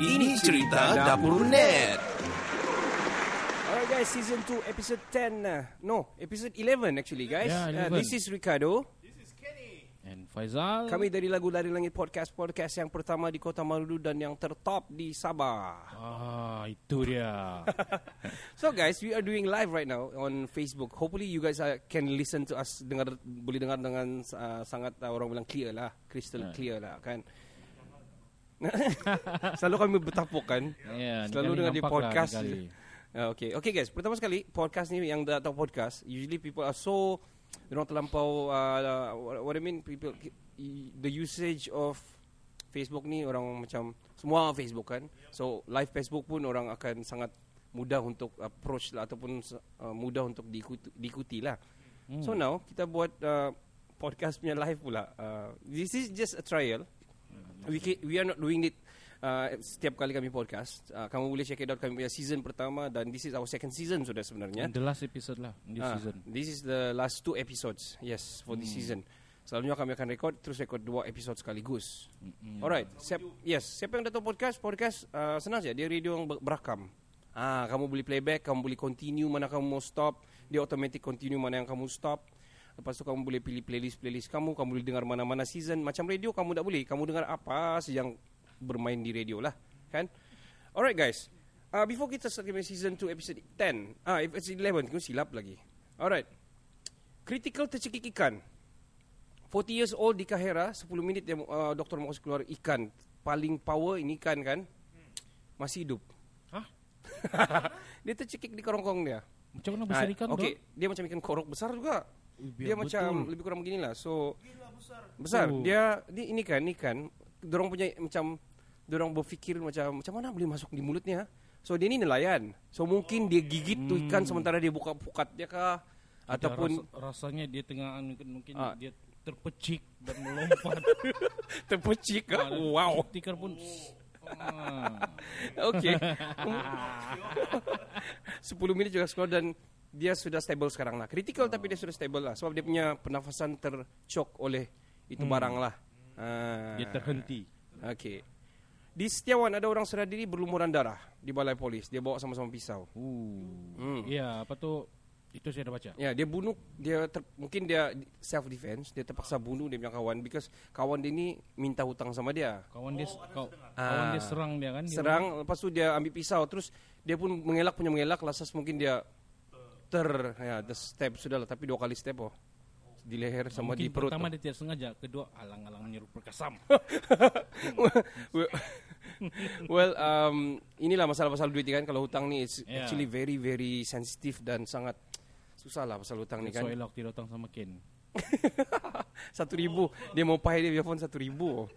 Ini cerita dapur net. Alright guys, season 2 episode 10 uh, No, episode 11 actually guys Yeah, Uh, 11. This is Ricardo And Faizal Kami dari Lagu Lari Langit Podcast Podcast yang pertama di Kota Marudu Dan yang tertop di Sabah Ah, itu dia. So guys, we are doing live right now on Facebook Hopefully you guys uh, can listen to us dengar Boleh dengar dengan uh, sangat uh, orang bilang clear lah Crystal Yeah. clear lah kan Selalu kami bertapuk kan Ya, Selalu kali di nampak podcast lah. Uh, okay, okay guys. Pertama sekali podcast ni yang dah tahu podcast. Usually people are so, orang terlampau. Uh, what, what I mean, people the usage of Facebook ni orang macam semua Facebook kan. So live Facebook pun orang akan sangat mudah untuk approach lah ataupun uh, mudah untuk diikuti, diikuti lah. Hmm. So now kita buat uh, podcast punya live pula. Uh, this is just a trial. We ca- we are not doing it uh, setiap kali kami podcast. Uh, kamu boleh check it out kami punya season pertama dan this is our second season sudah sebenarnya. And the last episode lah, this Ah, season. This is the last two episodes. Yes, for this season. Selalunya kami akan record terus record dua episode sekaligus. Mm-mm. Alright. Siap, yes, siapa yang dah tahu podcast? Podcast uh, senang saja. Dia radio yang ber- berakam. Ah, kamu boleh playback, kamu boleh continue mana kamu mau stop. Dia automatic continue mana yang kamu stop. Lepas tu kamu boleh pilih playlist-playlist kamu, kamu boleh dengar mana-mana season. Macam radio kamu tak boleh. Kamu dengar apa saja yang bermain di radio lah, kan? Alright guys. Uh, before kita start kami season 2 episode 10. Ah, episode 11 aku silap lagi. Alright. Critical tercekik ikan. 40 years old di Kahira, 10 minit dia uh, doktor mau kasih keluar ikan. Paling power ini ikan kan. Masih hidup. Hah? dia tercekik di kerongkong dia. Macam mana besar Ah, ikan Okey, tu? dia macam ikan korok besar juga. Dia biar macam betul. lebih kurang beginilah. So besar. Oh. Dia di ini kan, ini kan. Dorong punya macam dorong berfikir macam macam mana boleh masuk di mulutnya. So dia ni nelayan. So mungkin dia gigit tu ikan sementara dia buka pukat dia kah ataupun rasa, rasanya dia tengah mungkin, mungkin Ah. dia terpecik dan melompat. terpecik kah? Ah, Wow. Tikar pun ah. Okey. 10 minit juga scroll dan dia sudah stable sekarang lah. Critical tapi dia sudah stable lah sebab dia punya pernafasan tercok oleh itu barang lah. Ah. Dia terhenti. Okey. Di Setiawan ada orang serah diri berlumuran darah di balai polis. Dia bawa sama-sama pisau. Uh. Hmm. Ya, apa tu? Itu saya dah baca. Ya, dia bunuh dia ter, mungkin dia self defense, dia terpaksa bunuh dia punya kawan because kawan dia ni minta hutang sama dia. Kawan dia kau, Ah. kawan dia serang dia kan? Dia Serang lepas tu dia ambil pisau terus dia pun mengelak punya mengelak lasas mungkin dia ter ya the step sudah lah tapi dua kali step oh. Di leher sama Mungkin di perut. Pertama oh. dia tidak sengaja, kedua alang-alang menyuruh perkasam. well, um, inilah masalah-masalah duit kan kalau hutang ni it's Yeah. actually very very sensitive dan sangat susah lah pasal hutang ni kan. So elok tidak datang sama Ken. satu ribu dia mau pay dia earphone satu ribu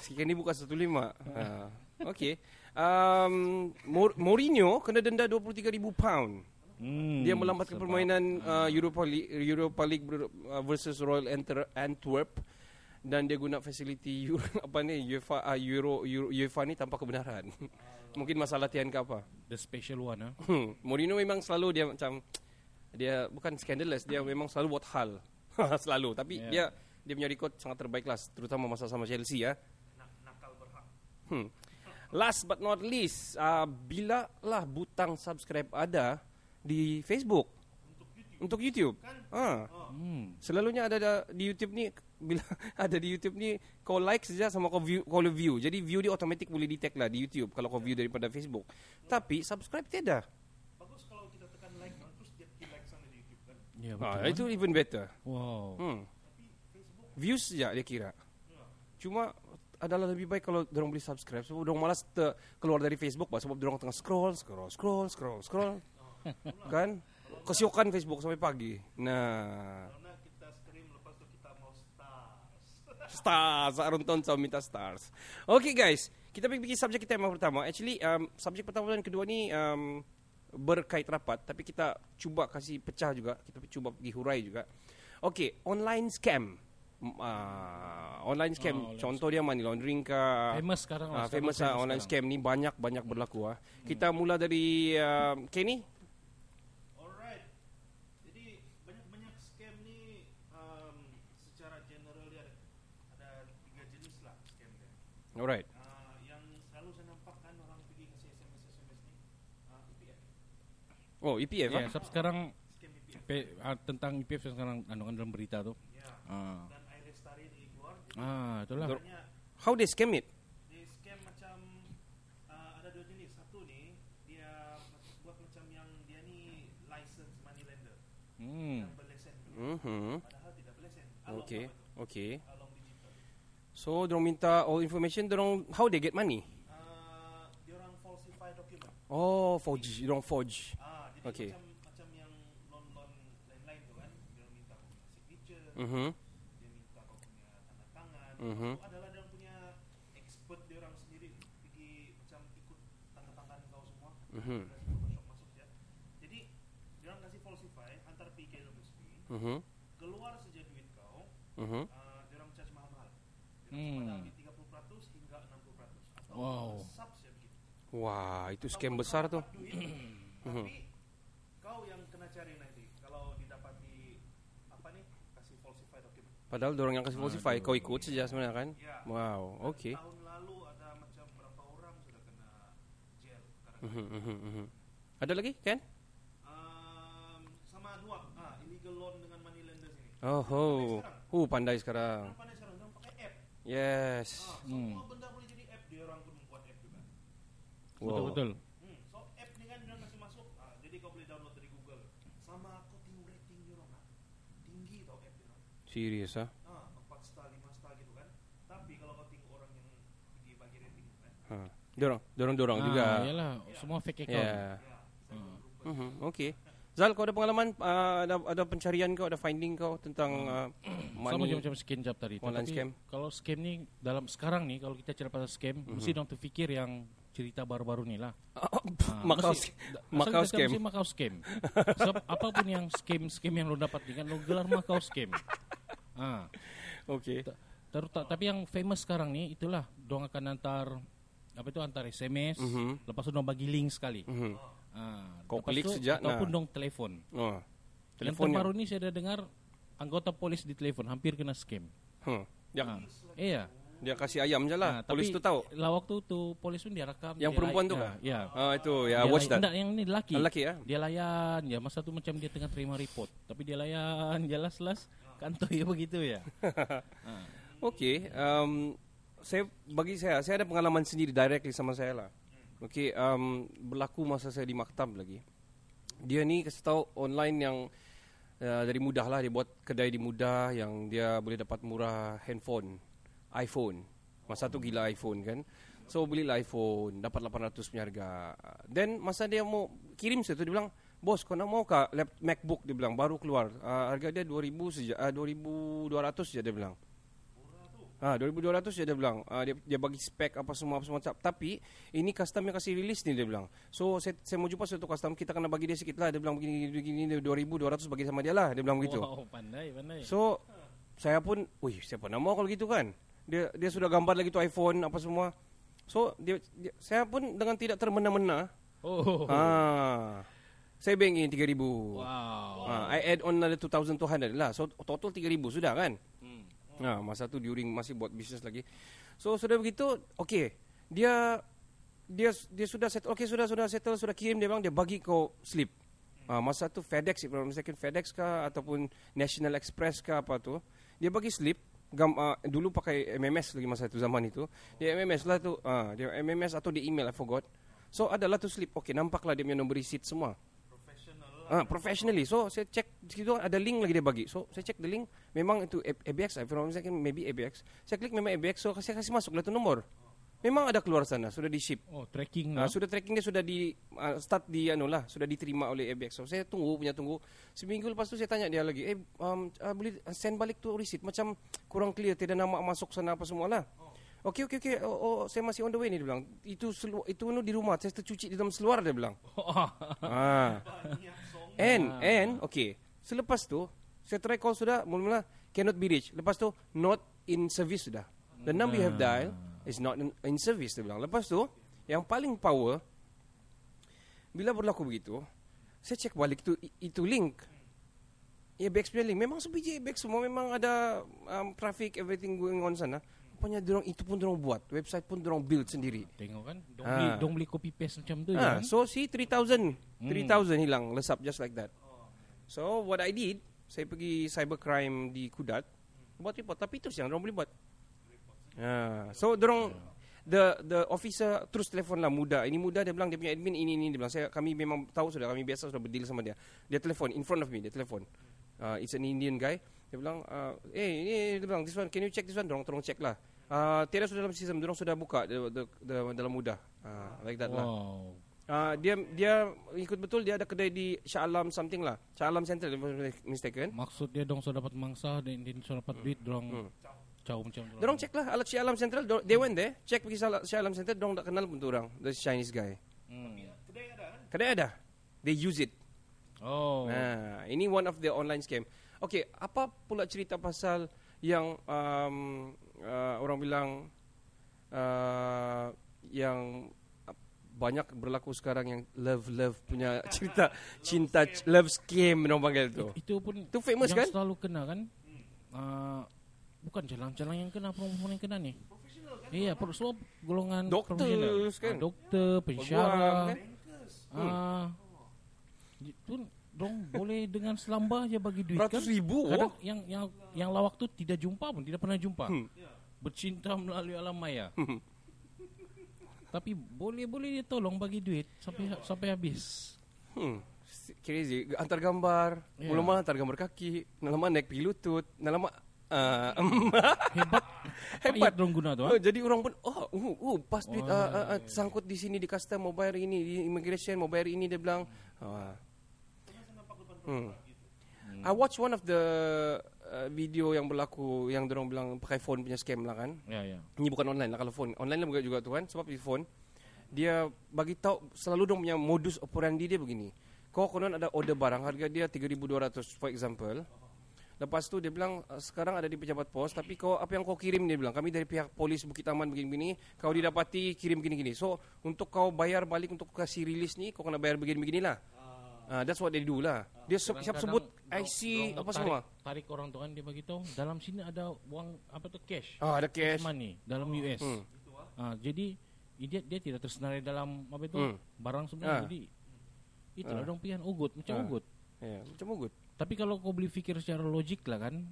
sekian ni bukan satu lima uh, okay um, Mourinho kena denda 23 ribu pound Hmm, dia melambatkan sebab- permainan uh, Europa League, Europa League ber- uh, versus Royal Enter- Antwerp dan dia guna fasiliti Euro, apa ni UEFA uh, Euro, Euro UEFA ni tanpa kebenaran mungkin masalah latihan ke apa The special one ah. Hmm, Mourinho memang selalu dia macam dia bukan scandalous, dia memang selalu buat hal. selalu, tapi Yeah. dia dia punya record sangat terbaik lah, terutama masa sama Chelsea ya. Hmm. Last but not least, uh, bila lah butang subscribe ada di Facebook untuk YouTube. Ha. Hmm. Selalunya ada da- di YouTube ni bila ada di YouTube ni kau like saja sama kau view kau view. Jadi view dia automatic boleh detect lah di YouTube kalau kau view daripada Facebook. Tapi subscribe tiada. Ya Ha, betul. itu even better. Wow. Hmm. Views saja dia kira. Cuma adalah lebih baik kalau dorong boleh subscribe sebab dorong malas te- keluar dari Facebook bah, sebab dorong tengah scroll, scroll, scroll, scroll, scroll. Kan? Kesiokan Facebook sampai pagi. Nah. Stars, Arun Tonsau minta stars. Okay guys, kita pergi subjek kita yang pertama. Actually, um, subjek pertama dan kedua ni um, berkait rapat, tapi kita cuba kasih pecah juga. Kita cuba pergi hurai juga. Okay, online scam. Uh, online scam, Oh, online contoh dia money laundering ke. Famous sekarang sekarang famous lah online sekarang. scam ni banyak banyak berlaku ah. Kita mula dari uh, Kenny. Alright. Jadi banyak-banyak scam ni um, secara general dia ada, ada tiga jenis lah scam dia. Alright. Uh, yang selalu saya nampak nampak kan orang pergi kasih SMS SMS ni uh, EPF Oh, EPF Ya, ah? sebab sekarang EPF pe, ah, tentang IPF yang sekarang anu kan dalam berita tu. ya Ah, dan keluar jadi ah itulah. How they scam it? dia scam macam uh, ada dua jenis satu ni dia buat macam yang dia ni license money lender Hmm. yang berlesen Mhm. padahal tidak berlesen along Okay. apa tu? Okay. along digital So, dorong minta all information, dorong how they get money? uh, dia orang falsify document Oh, forge, dorong forge. ah jadi Okay. macam macam yang loan loan lain-lain tu kan dia minta signature Mhm. dia minta kau punya tanda tangan Mhm. itu adalah dia orang punya expert dia orang sendiri pergi macam ikut tanda tangan kau semua Mhm. kasih photoshop masuk ya jadi dia orang kasih falsify antar pergi ke LMSP Mhm. keluar saja duit kau Mhm. uh, dia orang charge mahal-mahal dia Hmm. orang hmm. 30% hingga 60% atau Wow. Wah, itu scam besar tuh. duit, tapi kau yang kena cari nanti kalau didapati apa nih kasih falsify document Padahal dorong yang kasih falsify, kau ikut saja sebenarnya kan? ya Wow, Dan okay. tahun lalu ada macam berapa orang sudah kena jail karena mhm, mhm. Ada lagi, kan? um, sama dua ah illegal loan dengan money lenders ini Oh, ho. Uh, pandai sekarang. Pandai sekarang Yes. ah, Hmm. semua benda boleh jadi app dia orang pun membuat app juga Wow. Betul betul. hmm. so app ni kan dia kasih masuk ah, jadi kau boleh download dari Google sama kau tengok rating dia orang ah. tinggi tau app dia orang Serius ah? ah, 4 star 5 star gitu kan tapi kalau kau tengok orang yang pergi bagi rating kan Ha. Dorong, dorong, dorong ah, juga. Yalah, semua fake account. Ya. saya pun lupa Mhm, okay. Zal, kau ada pengalaman, uh, ada, ada pencarian kau, ada finding kau tentang uh, Sama money? macam-macam scam jap tadi tu. Online Tapi scam. kalau scam ni dalam sekarang ni kalau kita cerita pasal scam, mesti dong terfikir yang cerita baru-baru ni lah. Ah, Macau, mesti- Macau kita scam. Mesti Macau scam. Sebab apapun yang scam-scam yang lo dapat ni kan lo gelar Macau scam. Ah, Okay. terus ta- tapi yang famous sekarang ni itulah dong akan antar apa itu antar SMS, Mhm. lepas tu dong bagi link sekali. Mhm. Ah, Kau klik tu, sejak, ataupun nah. dong telefon. Oh. Yang Telefonnya. terbaru ni saya ada dengar anggota polis di telepon hampir kena scam. Hmm. Dia, Ah, iya. dia kasih ayam je lah. Ah, Polis tu tahu. Lah waktu tu polis pun dia rekam. Yang dia perempuan tu ya, kah? Ya. Ah, itu ya, Dia watch lay- that. Enggak, yang ini lelaki. Lelaki ya? Dia layan, ya masa tu macam dia tengah terima report. Tapi dia layan, jelas-jelas kantor ya begitu ya. Okay, um, saya bagi saya, saya ada pengalaman sendiri directly sama saya lah. Okay, um, berlaku masa saya di maktab lagi. Dia ni kasih tahu online yang uh, dari mudah lah dia buat kedai di mudah yang dia boleh dapat murah handphone, iPhone. Masa tu gila iPhone kan. So belilah iPhone, dapat 800 punya harga. Then masa dia mau kirim saya tu dia bilang, "Bos, kau nak mau lap MacBook?" dia bilang, baru keluar. Uh, harga dia 2000 saja, uh, 2200 saja dia bilang. Ha, 2200 je dia bilang. Ah, dia dia bagi spek apa semua apa semua tapi ini custom yang kasih release ni dia bilang. So saya, saya mau jumpa satu custom kita kena bagi dia sikit lah. Dia bilang begini begini 2200 bagi sama dia lah. Dia bilang begitu. Wow, pandai, pandai. So saya pun, wih siapa nak mau kalau gitu kan. Dia dia sudah gambar lagi tu iPhone apa semua. So dia, dia saya pun dengan tidak termena-mena. oh. Ha. Saya bangin 3000. Wow. Ha, I add on another 2200 lah. So total 3000 sudah kan? Ha, masa tu during masih buat bisnes lagi. So sudah begitu, okey. Dia dia dia sudah settle, okey sudah sudah settle, sudah kirim dia bilang dia bagi kau slip. Ha, masa tu FedEx, if I'm mistaken FedEx kah ataupun National Express kah apa tu. Dia bagi slip gam, uh, dulu pakai MMS lagi masa itu zaman itu. Dia MMS lah tu. Ha, dia MMS atau di email I forgot. So adalah tu slip. Okey, nampaklah dia punya nombor receipt semua. Ah, professionally. So saya check di situ ada link lagi dia bagi. So saya check the link memang itu ABX. If I'm not mistaken maybe ABX. Saya klik memang ABX. So saya kasih masuk lah tu nomor. Memang ada keluar sana sudah di ship. Oh, tracking Ah, no? sudah tracking dia sudah di ah, start di anu lah, sudah diterima oleh ABX. So saya tunggu punya tunggu. Seminggu lepas tu saya tanya dia lagi, "Eh um, ah, boleh send balik tu receipt macam kurang clear tidak nama masuk sana apa semua lah." Okey okey okey. Oh, oh, saya masih on the way ni dia bilang. Itu selu, itu anu di rumah, saya tercuci di dalam seluar dia bilang. ah. banyak And and okay. Selepas tu saya try call sudah mula-mula cannot be reached. Lepas tu not in service sudah. The number you have dial is not in, in service dia bilang. Lepas tu yang paling power bila berlaku begitu saya cek balik tu itu link ABX punya link memang sebiji ABX semua memang ada um, traffic everything going on sana rupanya dorang itu pun dorang buat. Website pun dorang build sendiri. Tengok kan. Dong Ah. beli, dong beli copy paste macam tu Ah, kan. so see 3000 3000 hilang lesap just like that. So what I did, saya pergi cybercrime di Kudat buat report tapi terus yang dorang boleh buat. Ah, so dorang the the officer terus telefon lah muda. Ini muda dia bilang dia punya admin ini ini dia bilang saya kami memang tahu sudah kami biasa sudah berdeal sama dia. Dia telefon in front of me, dia telefon. Uh, it's an Indian guy. Dia bilang uh, eh ini dia bilang this one can you check this one? Dorang tolong check lah. Uh, tiada sudah dalam sistem, dorang sudah buka the, the, the, dalam mudah. Uh, like that lah. Wow. Uh, dia dia ikut betul dia ada kedai di Shah Alam something lah. Shah Alam Central if I'm mistaken. Maksud dia dong sudah dapat mangsa dan dia sudah dapat duit dorong caw macam tu. Dorong check lah alat Shah Alam Central. Dor- They went there, check pergi Shah Shah Alam Central, dorong tak kenal pun tu orang. The Chinese guy. Hmm. Kedai ada kan? Kedai ada. They use it. Oh. Nah, ini one of the online scam. Okay, apa pula cerita pasal yang um, uh, orang bilang uh, yang uh, banyak berlaku sekarang yang love love punya cerita cinta c- love scam orang panggil tu. It- itu pun Itu famous yang kan? selalu kena kan. Uh, bukan jalan-jalan yang kena perempuan yang kena ni. Iya, per semua golongan Doktor profesional. kan? Ah, doktor, pensyarah. kan? Ah, itu dong boleh dengan selamba aja bagi duit kan. Beratus ribu, Kadang oh. yang yang yang lawak tu tidak jumpa pun, tidak pernah jumpa. Hmm. Bercinta melalui alam maya. Tapi boleh-boleh dia tolong bagi duit sampai sampai habis. Hmm. Crazy. Antar gambar. Yeah. Lama antar gambar kaki. Lama naik pergi lutut. Lama uh, Hebat. Hebat. Ayat dong guna tu. Oh, ah. jadi orang pun oh, uh, uh, pas duit Oh, uh, uh, uh, sangkut di sini di custom mau bayar ini di immigration mau bayar ini dia bilang. Uh. Hmm. I watch one of the uh, video yang berlaku yang orang bilang pakai phone punya scam lah kan. Ya, ya. Ini bukan online lah kalau phone. Online lah juga juga tu kan sebab di phone dia bagi tahu selalu dong punya modus operandi dia begini. Kau konon ada order barang harga dia 3200 for example. Lepas tu dia bilang "Ah, sekarang ada di pejabat pos tapi kau apa yang kau kirim dia bilang kami dari pihak polis Bukit Taman begini-begini kau didapati kirim gini-gini. So untuk kau bayar balik untuk kasih rilis ni kau kena bayar begini-beginilah. Ah that's what they do lah. Dia se- siap sebut IC apa semua. Tarik orang tu kan dia bagi tahu dalam sini ada uang apa tu cash. Ah ada cash. money dalam US. Hmm. Ah, jadi dia dia tidak tersenarai dalam apa itu Hmm. barang sebenarnya. Ah. Jadi itulah Ah. dong pilihan ugut macam Ah. ugut. Ya, macam ugut. Tapi kalau kau beli fikir secara logik lah kan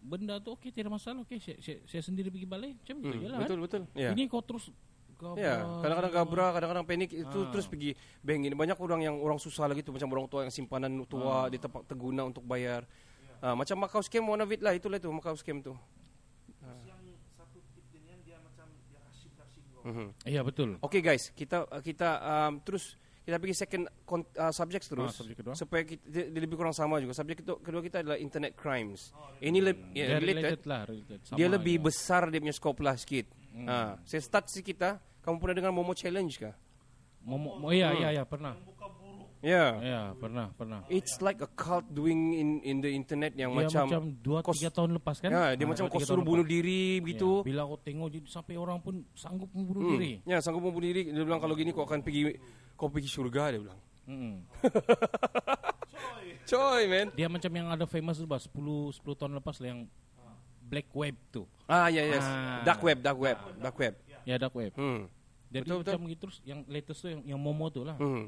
benda tu okey tidak masalah okey saya, saya, saya sendiri pergi balik macam itu Hmm, je lah. betul betul. Ya. Ini kau terus gabra. Ya, kadang-kadang gabra, kadang-kadang panik itu Ah. terus pergi bank ini. Banyak orang yang orang susah lagi tu macam orang tua yang simpanan Ah. tua di tempat terguna untuk bayar. Ah, macam Macau scam one of it lah itulah tu Macau scam tu. Terus yang satu tip dia ni dia macam dia asyik-asyik kau. Mhm. Iya betul. Okay guys, kita kita um, terus kita pergi second uh, subject terus Ah, subjek kedua. supaya kita, dia, dia lebih kurang sama juga. Subjek kedua, kedua kita adalah internet crimes. Ini lebih yeah, related. related lah, related. Sama Dia lebih aja. besar dia punya scope lah sikit. Hmm. Ah, saya start si kita. Kamu pernah dengar Momo Challenge kah? Momo, mo, iya, iya, iya, pernah. Ya. Iya, pernah, pernah. It's like a cult doing in in the internet yang Dia macam, macam dua kos- tiga tahun lepas kan? Ya, dia Ah, macam kau suruh bunuh diri begitu. Ya, bila kau tengok jadi sampai orang pun sanggup membunuh Hmm. diri. Ya, sanggup membunuh diri. Dia bilang kalau gini kau akan pergi kau pergi surga dia bilang. Mm. Coy, man. Dia macam yang ada famous tu bah 10 10 tahun lepas lah yang black web tu. Ah, ya, yes. Ah. Dark web, dark web, dark web. Ya dark web. Hmm. Jadi Betul, macam gitu terus yang latest tu yang yang Momo tu lah. Hmm.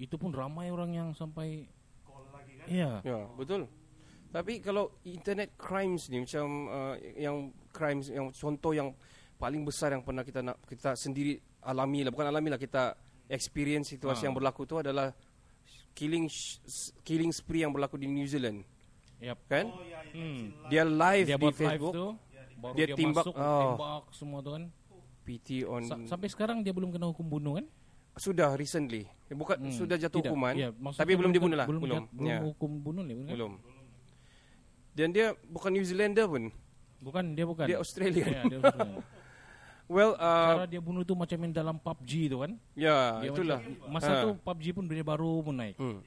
Itu pun ramai orang yang sampai Call lagi kan. Iya. Ya, betul. Tapi kalau internet crimes ni macam uh, yang crimes yang contoh yang paling besar yang pernah kita nak kita sendiri alami lah bukan alami lah kita experience situasi Ah. yang berlaku tu adalah killing killing spree yang berlaku di New Zealand Yap. kan Oh ya, itu Hmm. dia live Dia di buat live Facebook tu baru Dia dia, timbak, masuk oh. tembak semua tu kan. PT on Sa- sampai sekarang dia belum kena hukum bunuh kan? Sudah recently Eh, bukan Hmm. sudah jatuh Tidak. hukuman Ya, tapi belum dibunuh lah Belum, belum jat- belum Ya, hukum bunuh ni bukan? belum dan dia bukan New Zealander pun Bukan, dia bukan. dia Australian Ya, dia well uh, Cara dia bunuh tu macam yang dalam PUBG tu kan? ya Dia itulah Macam, masa Ha. tu PUBG pun dia baru pun naik. Hmm.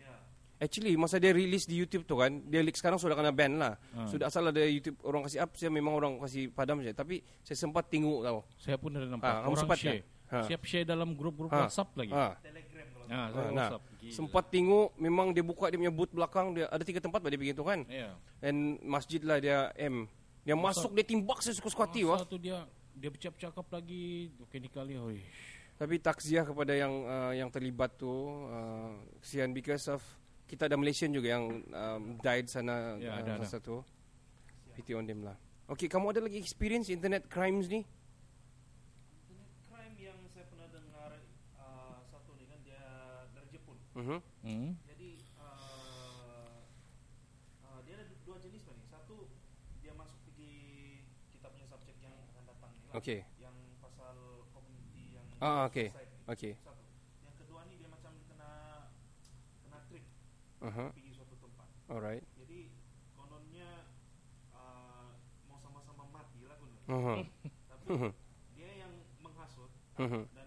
Actually masa dia release di YouTube tu kan, dia leak sekarang sudah kena ban lah. Ha. Sudah asal ada YouTube orang kasih up, saya memang orang kasih padam saja. Tapi saya sempat tengok tau. Saya pun ada nampak kamu orang sempat share. kan? Ha. Siap share dalam grup-grup Ha. WhatsApp lagi. Ha. Telegram kalau Ah, Ha, nah, WhatsApp. Gila. sempat tengok memang dia buka dia punya booth belakang dia ada tiga tempat dia pergi tu kan. Ya. And masjid lah dia M Dia masuk dia timbak saya suka-suka hati wah. Masa tu dia dia bercakap-cakap lagi okey ni kali oi. Tapi takziah kepada yang uh, yang terlibat tu uh, kesian because of kita ada Malaysian juga yang um, died sana Ya, uh, ada, ada. masa tu. Pity on them lah. Okay, kamu ada lagi experience internet crimes ni? Mhm. Hmm. Jadi uh, uh, dia ada dua jenis Pak ni. Satu dia masuk pergi kita punya subjek yang akan datang ni lah. Okay. Yang pasal community yang Ah, ni. Okay. Satu. Yang kedua ni dia macam kena kena trick Aha. pergi suatu tempat. Alright. Jadi kononnya uh, mau sama-sama mati lah konon. Aha. Tapi Mhm. dia yang menghasut Mhm. dan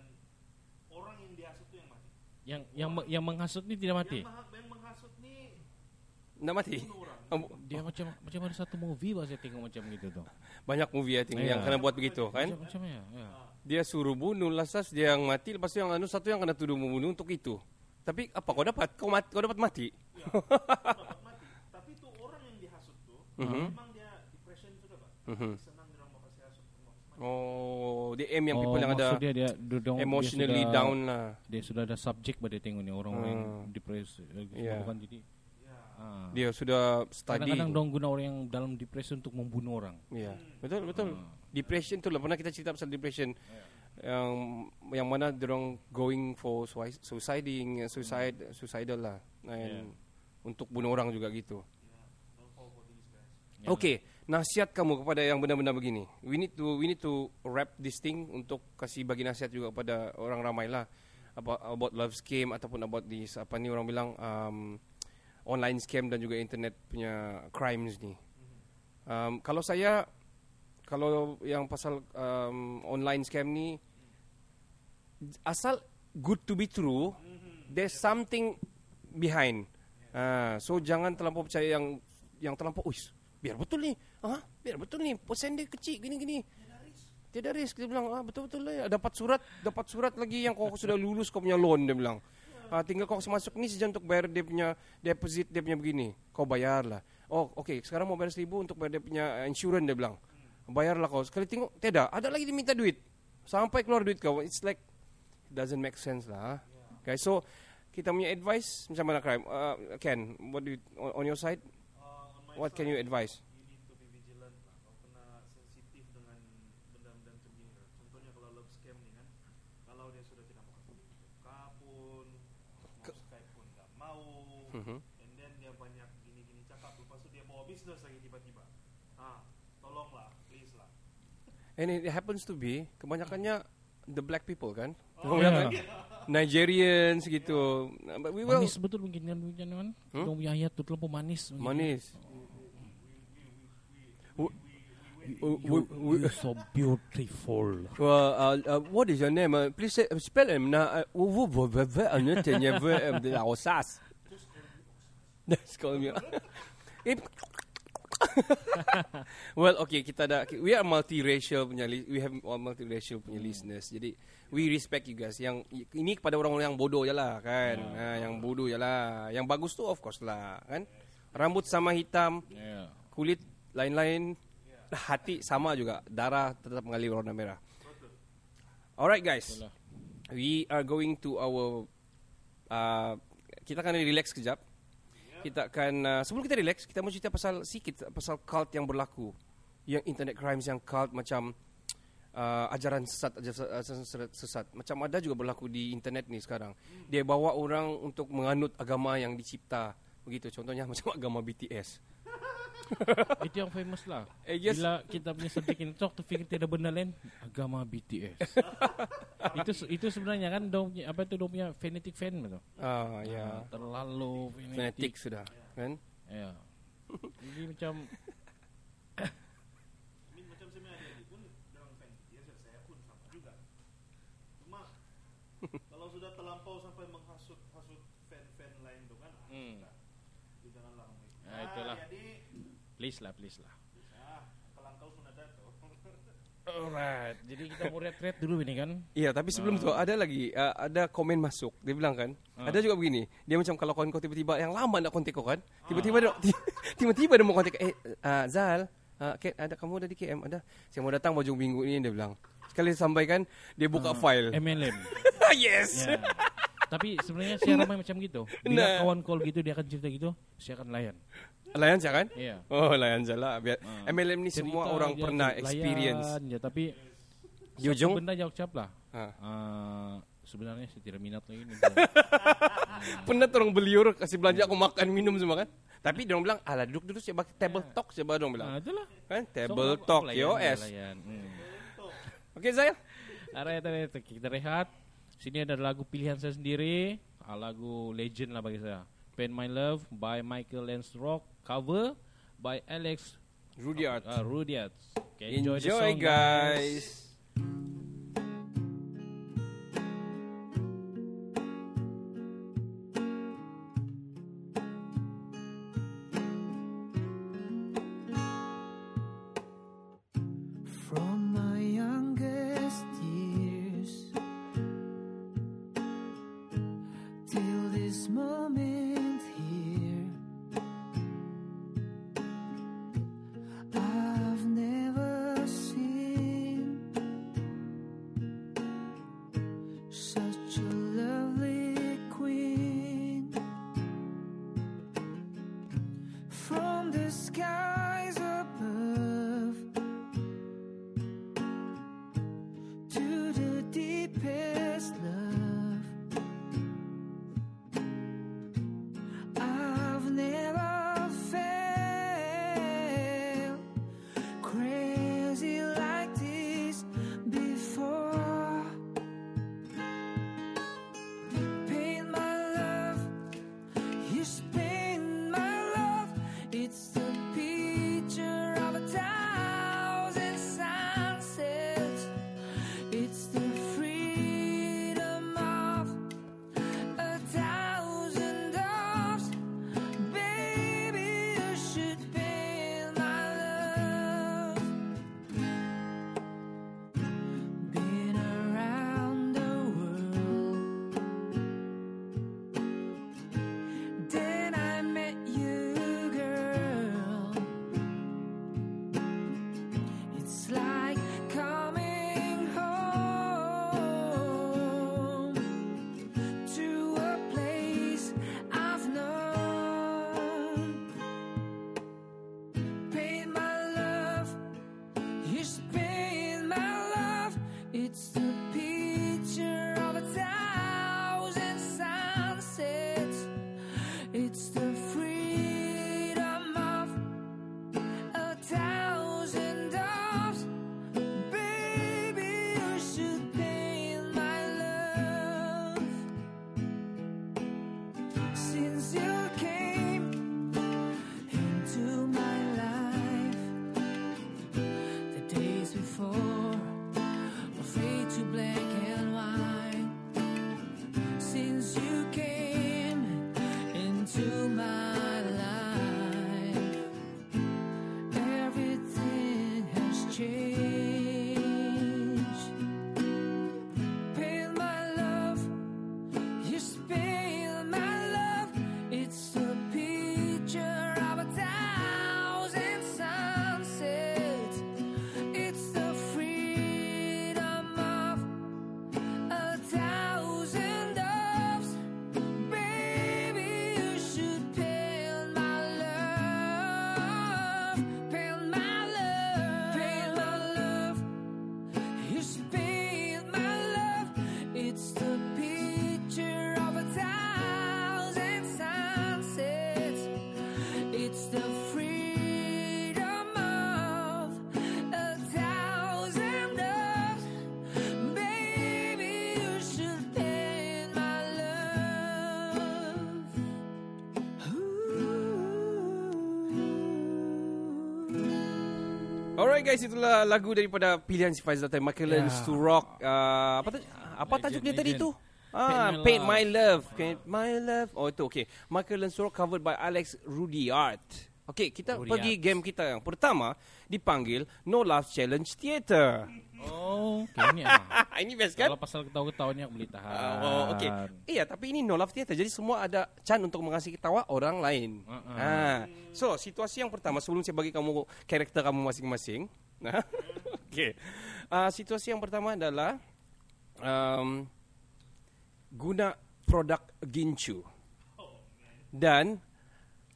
Yang yang me- yang menghasut ni tidak mati. Yang, maha- yang menghasut ni Nak mati? Oh, Dia macam macam ada satu movie bah saya tengok macam gitu tu. banyak movie I think Ya. yang kena buat begitu kan? Macam macam ya. ya. Dia suruh bunuh lasas dia yang mati lepas tu yang anu satu yang kena tuduh membunuh untuk itu. Tapi apa kau dapat? Kau mati, kau dapat mati. dapat mati. Tapi tu orang yang dihasut tu Mhm. memang dia depression sudah pak. Mhm. Senang dia orang mau kasih hasut. Mau mati. Oh, dia aim yang oh, people yang ada dia dia, dia, dia emotionally dia sudah, down lah. Dia sudah ada subjek pada tengok ni yang Hmm. depresi uh, Ya. bukan jadi. Ya. Ah. Dia sudah study. Kadang-kadang dong guna orang yang dalam depresi untuk membunuh orang. Ya, betul betul. Ah. Depression tu lah pernah kita cerita pasal depression. Yang yang mana orang going for sui- suiciding, suicide, suicidal lah. And untuk bunuh orang juga gitu. Ya. Don't fall for these guys. Ya. Okay, nasihat kamu kepada yang benar-benar begini. We need to we need to wrap this thing untuk kasih bagi nasihat juga kepada orang ramai lah about, about love scam ataupun about this apa ni orang bilang um, online scam dan juga internet punya crimes ni. Um, kalau saya kalau yang pasal um, online scam ni asal good to be true, there's something behind. Ah, so jangan terlampau percaya yang yang terlampau, uish, biar betul ni. Ah, biar betul ni. Persen dia kecil gini-gini. Tiada risk. Dia bilang, ah betul-betul lah. ya. Dapat surat, dapat surat lagi yang kau sudah lulus kau punya loan dia bilang. Ah, tinggal kau masuk ni saja untuk bayar dia punya deposit dia punya begini. Kau bayarlah. Oh, okey. Sekarang mau bayar seribu untuk bayar dia punya uh, insurance dia bilang. Bayarlah kau. Sekali tengok, tidak. Ada lagi dia minta duit. Sampai keluar duit kau. It's like doesn't make sense lah. ah. Guys, so kita punya advice macam mana crime? Uh, Ken, what do you, on, on your side? Uh, on What side, can you advise? You need to be vigilant lah. Kau kena sensitif dengan benda-benda macam ni. kan. Contohnya kalau love scam ni kan, kalau dia sudah tidak mau kasih muka pun, mau Skype pun tak mau, Mhm. and then dia banyak gini-gini cakap, lepas tu dia bawa bisnes lagi tiba-tiba. Ah, tolonglah, please lah. And it happens to be kebanyakannya the black people kan? Oh, ya. Nigerians gitu. But we will Manis betul mungkin kan mungkin kan. Hmm? Dong punya ayat tu terlalu manis. manis. W- You, w- w- you so beautiful. Well, uh, uh, what is your name? Uh, please say, spell him. Na, uh, wo- wo- wo- wo- uh, nothing, yeah, wo- um, the Osas. Just call me. If- well, okay, kita ada we are multiracial punya we have all multiracial punya listeners. Jadi we respect you guys. Yang ini kepada orang-orang yang bodoh je lah kan. Ha, yang bodoh je lah. Yang bagus tu of course lah kan. Rambut sama hitam, Yeah. kulit lain-lain, hati sama juga, darah tetap mengalir warna merah. Alright guys, Itulah. we are going to our, uh, kita akan relax kejap. Kita akan uh, sebelum kita relax, kita mau cerita pasal sikit pasal cult yang berlaku, yang internet crimes yang cult macam uh, ajaran sesat, ajaran sesat, sesat. Macam ada juga berlaku di internet ni sekarang. Dia bawa orang untuk menganut agama yang dicipta. Begitu contohnya macam agama BTS. Itu yang famous lah. Eh, yes. Bila kita punya subjek ini talk tu fikir tidak benar lain agama BTS. itu itu sebenarnya kan dong punya- apa itu dong punya fanatic fan betul. Ah ya, Ah, terlalu fanatik fanatic. sudah, kan? Ya. Jadi macam I mean, macam saya punya adik pun dalam fan dia saya pun sama juga. Cuma kalau sudah terlampau sampai menghasut hasut fan-fan lain tu kan, ah, Hmm. Itu janganlah. Ya, itulah. Please lah, please lah. ah. Alright. Jadi kita mau red-red dulu ini kan. Iya, tapi sebelum tu ada lagi uh, ada komen masuk. Dia bilang kan, Ah. ada juga begini. Dia macam kalau kawan kau tiba-tiba yang lama nak kontak kau kan, tiba-tiba dia ti- tiba-tiba dia mau kontak eh uh, Zal, uh, Kat, ada kamu ada di KM? Ada. Saya mau datang baju minggu ini dia bilang. Sekali sampaikan dia buka Ah, file. MLM. yes. Ya. Tapi sebenarnya saya ramai macam gitu. Bila Nah. kawan call gitu dia akan cerita gitu, saya akan layan. Layan saya kan? Iya. Oh, layan saya lah. Biar. MLM ni semua Cerita orang pernah layan experience. Je, tapi Di ujung? benda jawab cap lah. Ah, sebenarnya saya tidak minat lagi ni. Pernah orang beliur kasih belanja aku makan minum semua kan? Tapi dia bilang, "Alah duduk dulu saya pakai table talk saya baru bilang." ah, itulah. Kan So, table aku- talk layan. Hmm. Okey Zail. Alright, alright, kita rehat. Sini ada lagu pilihan saya sendiri, ah, lagu legend lah bagi saya. Pain My Love by Michael Lance Rock, cover by Alex Rudyard. uh, Rudyard. Okay, Enjoy, enjoy, the song, guys. From Alright guys, itulah lagu daripada pilihan si Faizal tadi Michael Ya. Learns to Rock. Uh, apa ta- apa Legend, tajuk dia tadi tu? Ah, Paint My Love. My Love. Paint My Love. Oh itu okay. Michael Learns to Rock covered by Alex Rudyard. Okay, kita Rudyard. pergi game kita yang pertama dipanggil No Love Challenge Theatre. Oh, kayaknya. ah. ini best kan? Kalau pasal ketawa-ketawa ni aku boleh tahan. Ah, oh, okey. Iya, tapi ini no love theater. Jadi semua ada can untuk mengasih ketawa orang lain. Uh-uh. Ah. So, situasi yang pertama sebelum saya bagi kamu karakter kamu masing-masing. Nah. Okey. Ah, situasi yang pertama adalah um, guna produk Ginchu. Dan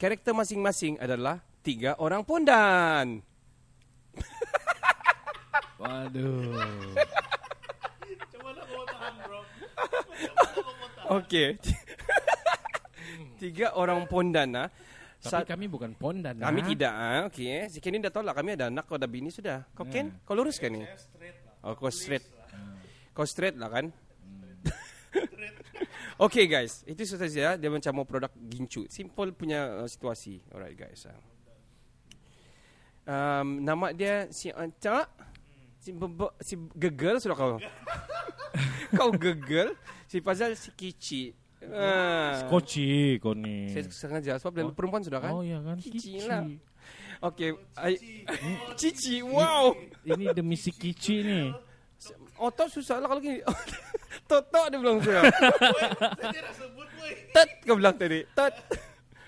karakter masing-masing adalah tiga orang pondan. Waduh. Coba nak kau tahan bro. Okey. tiga orang pondan ah. Tapi Sa- kami bukan pondan. Kami ah. tidak ah. Okey. Si Kenny dah tahu lah kami ada anak kau ada bini sudah. Kau Ken, kau lurus kan ni? Oh, kau straight. Kau straight lah kan? okay guys, itu saja dia macam mau produk gincu. Simple punya uh, situasi. Alright guys. ah. Um, nama dia si Anca. Si, bebe, si gegel sudah kau. kau gegel. Si Fazal si Kici. Ah. Koci kau ni. Saya sengaja sebab dia perempuan sudah kan? Oh ya kan. Kici lah. Okey, ai- Cici, wow. Ini demi si Kici ni. Otot susah lah kalau gini. Totok dia bilang saya. Saya sebut boy. Tet kau bilang tadi. Tet.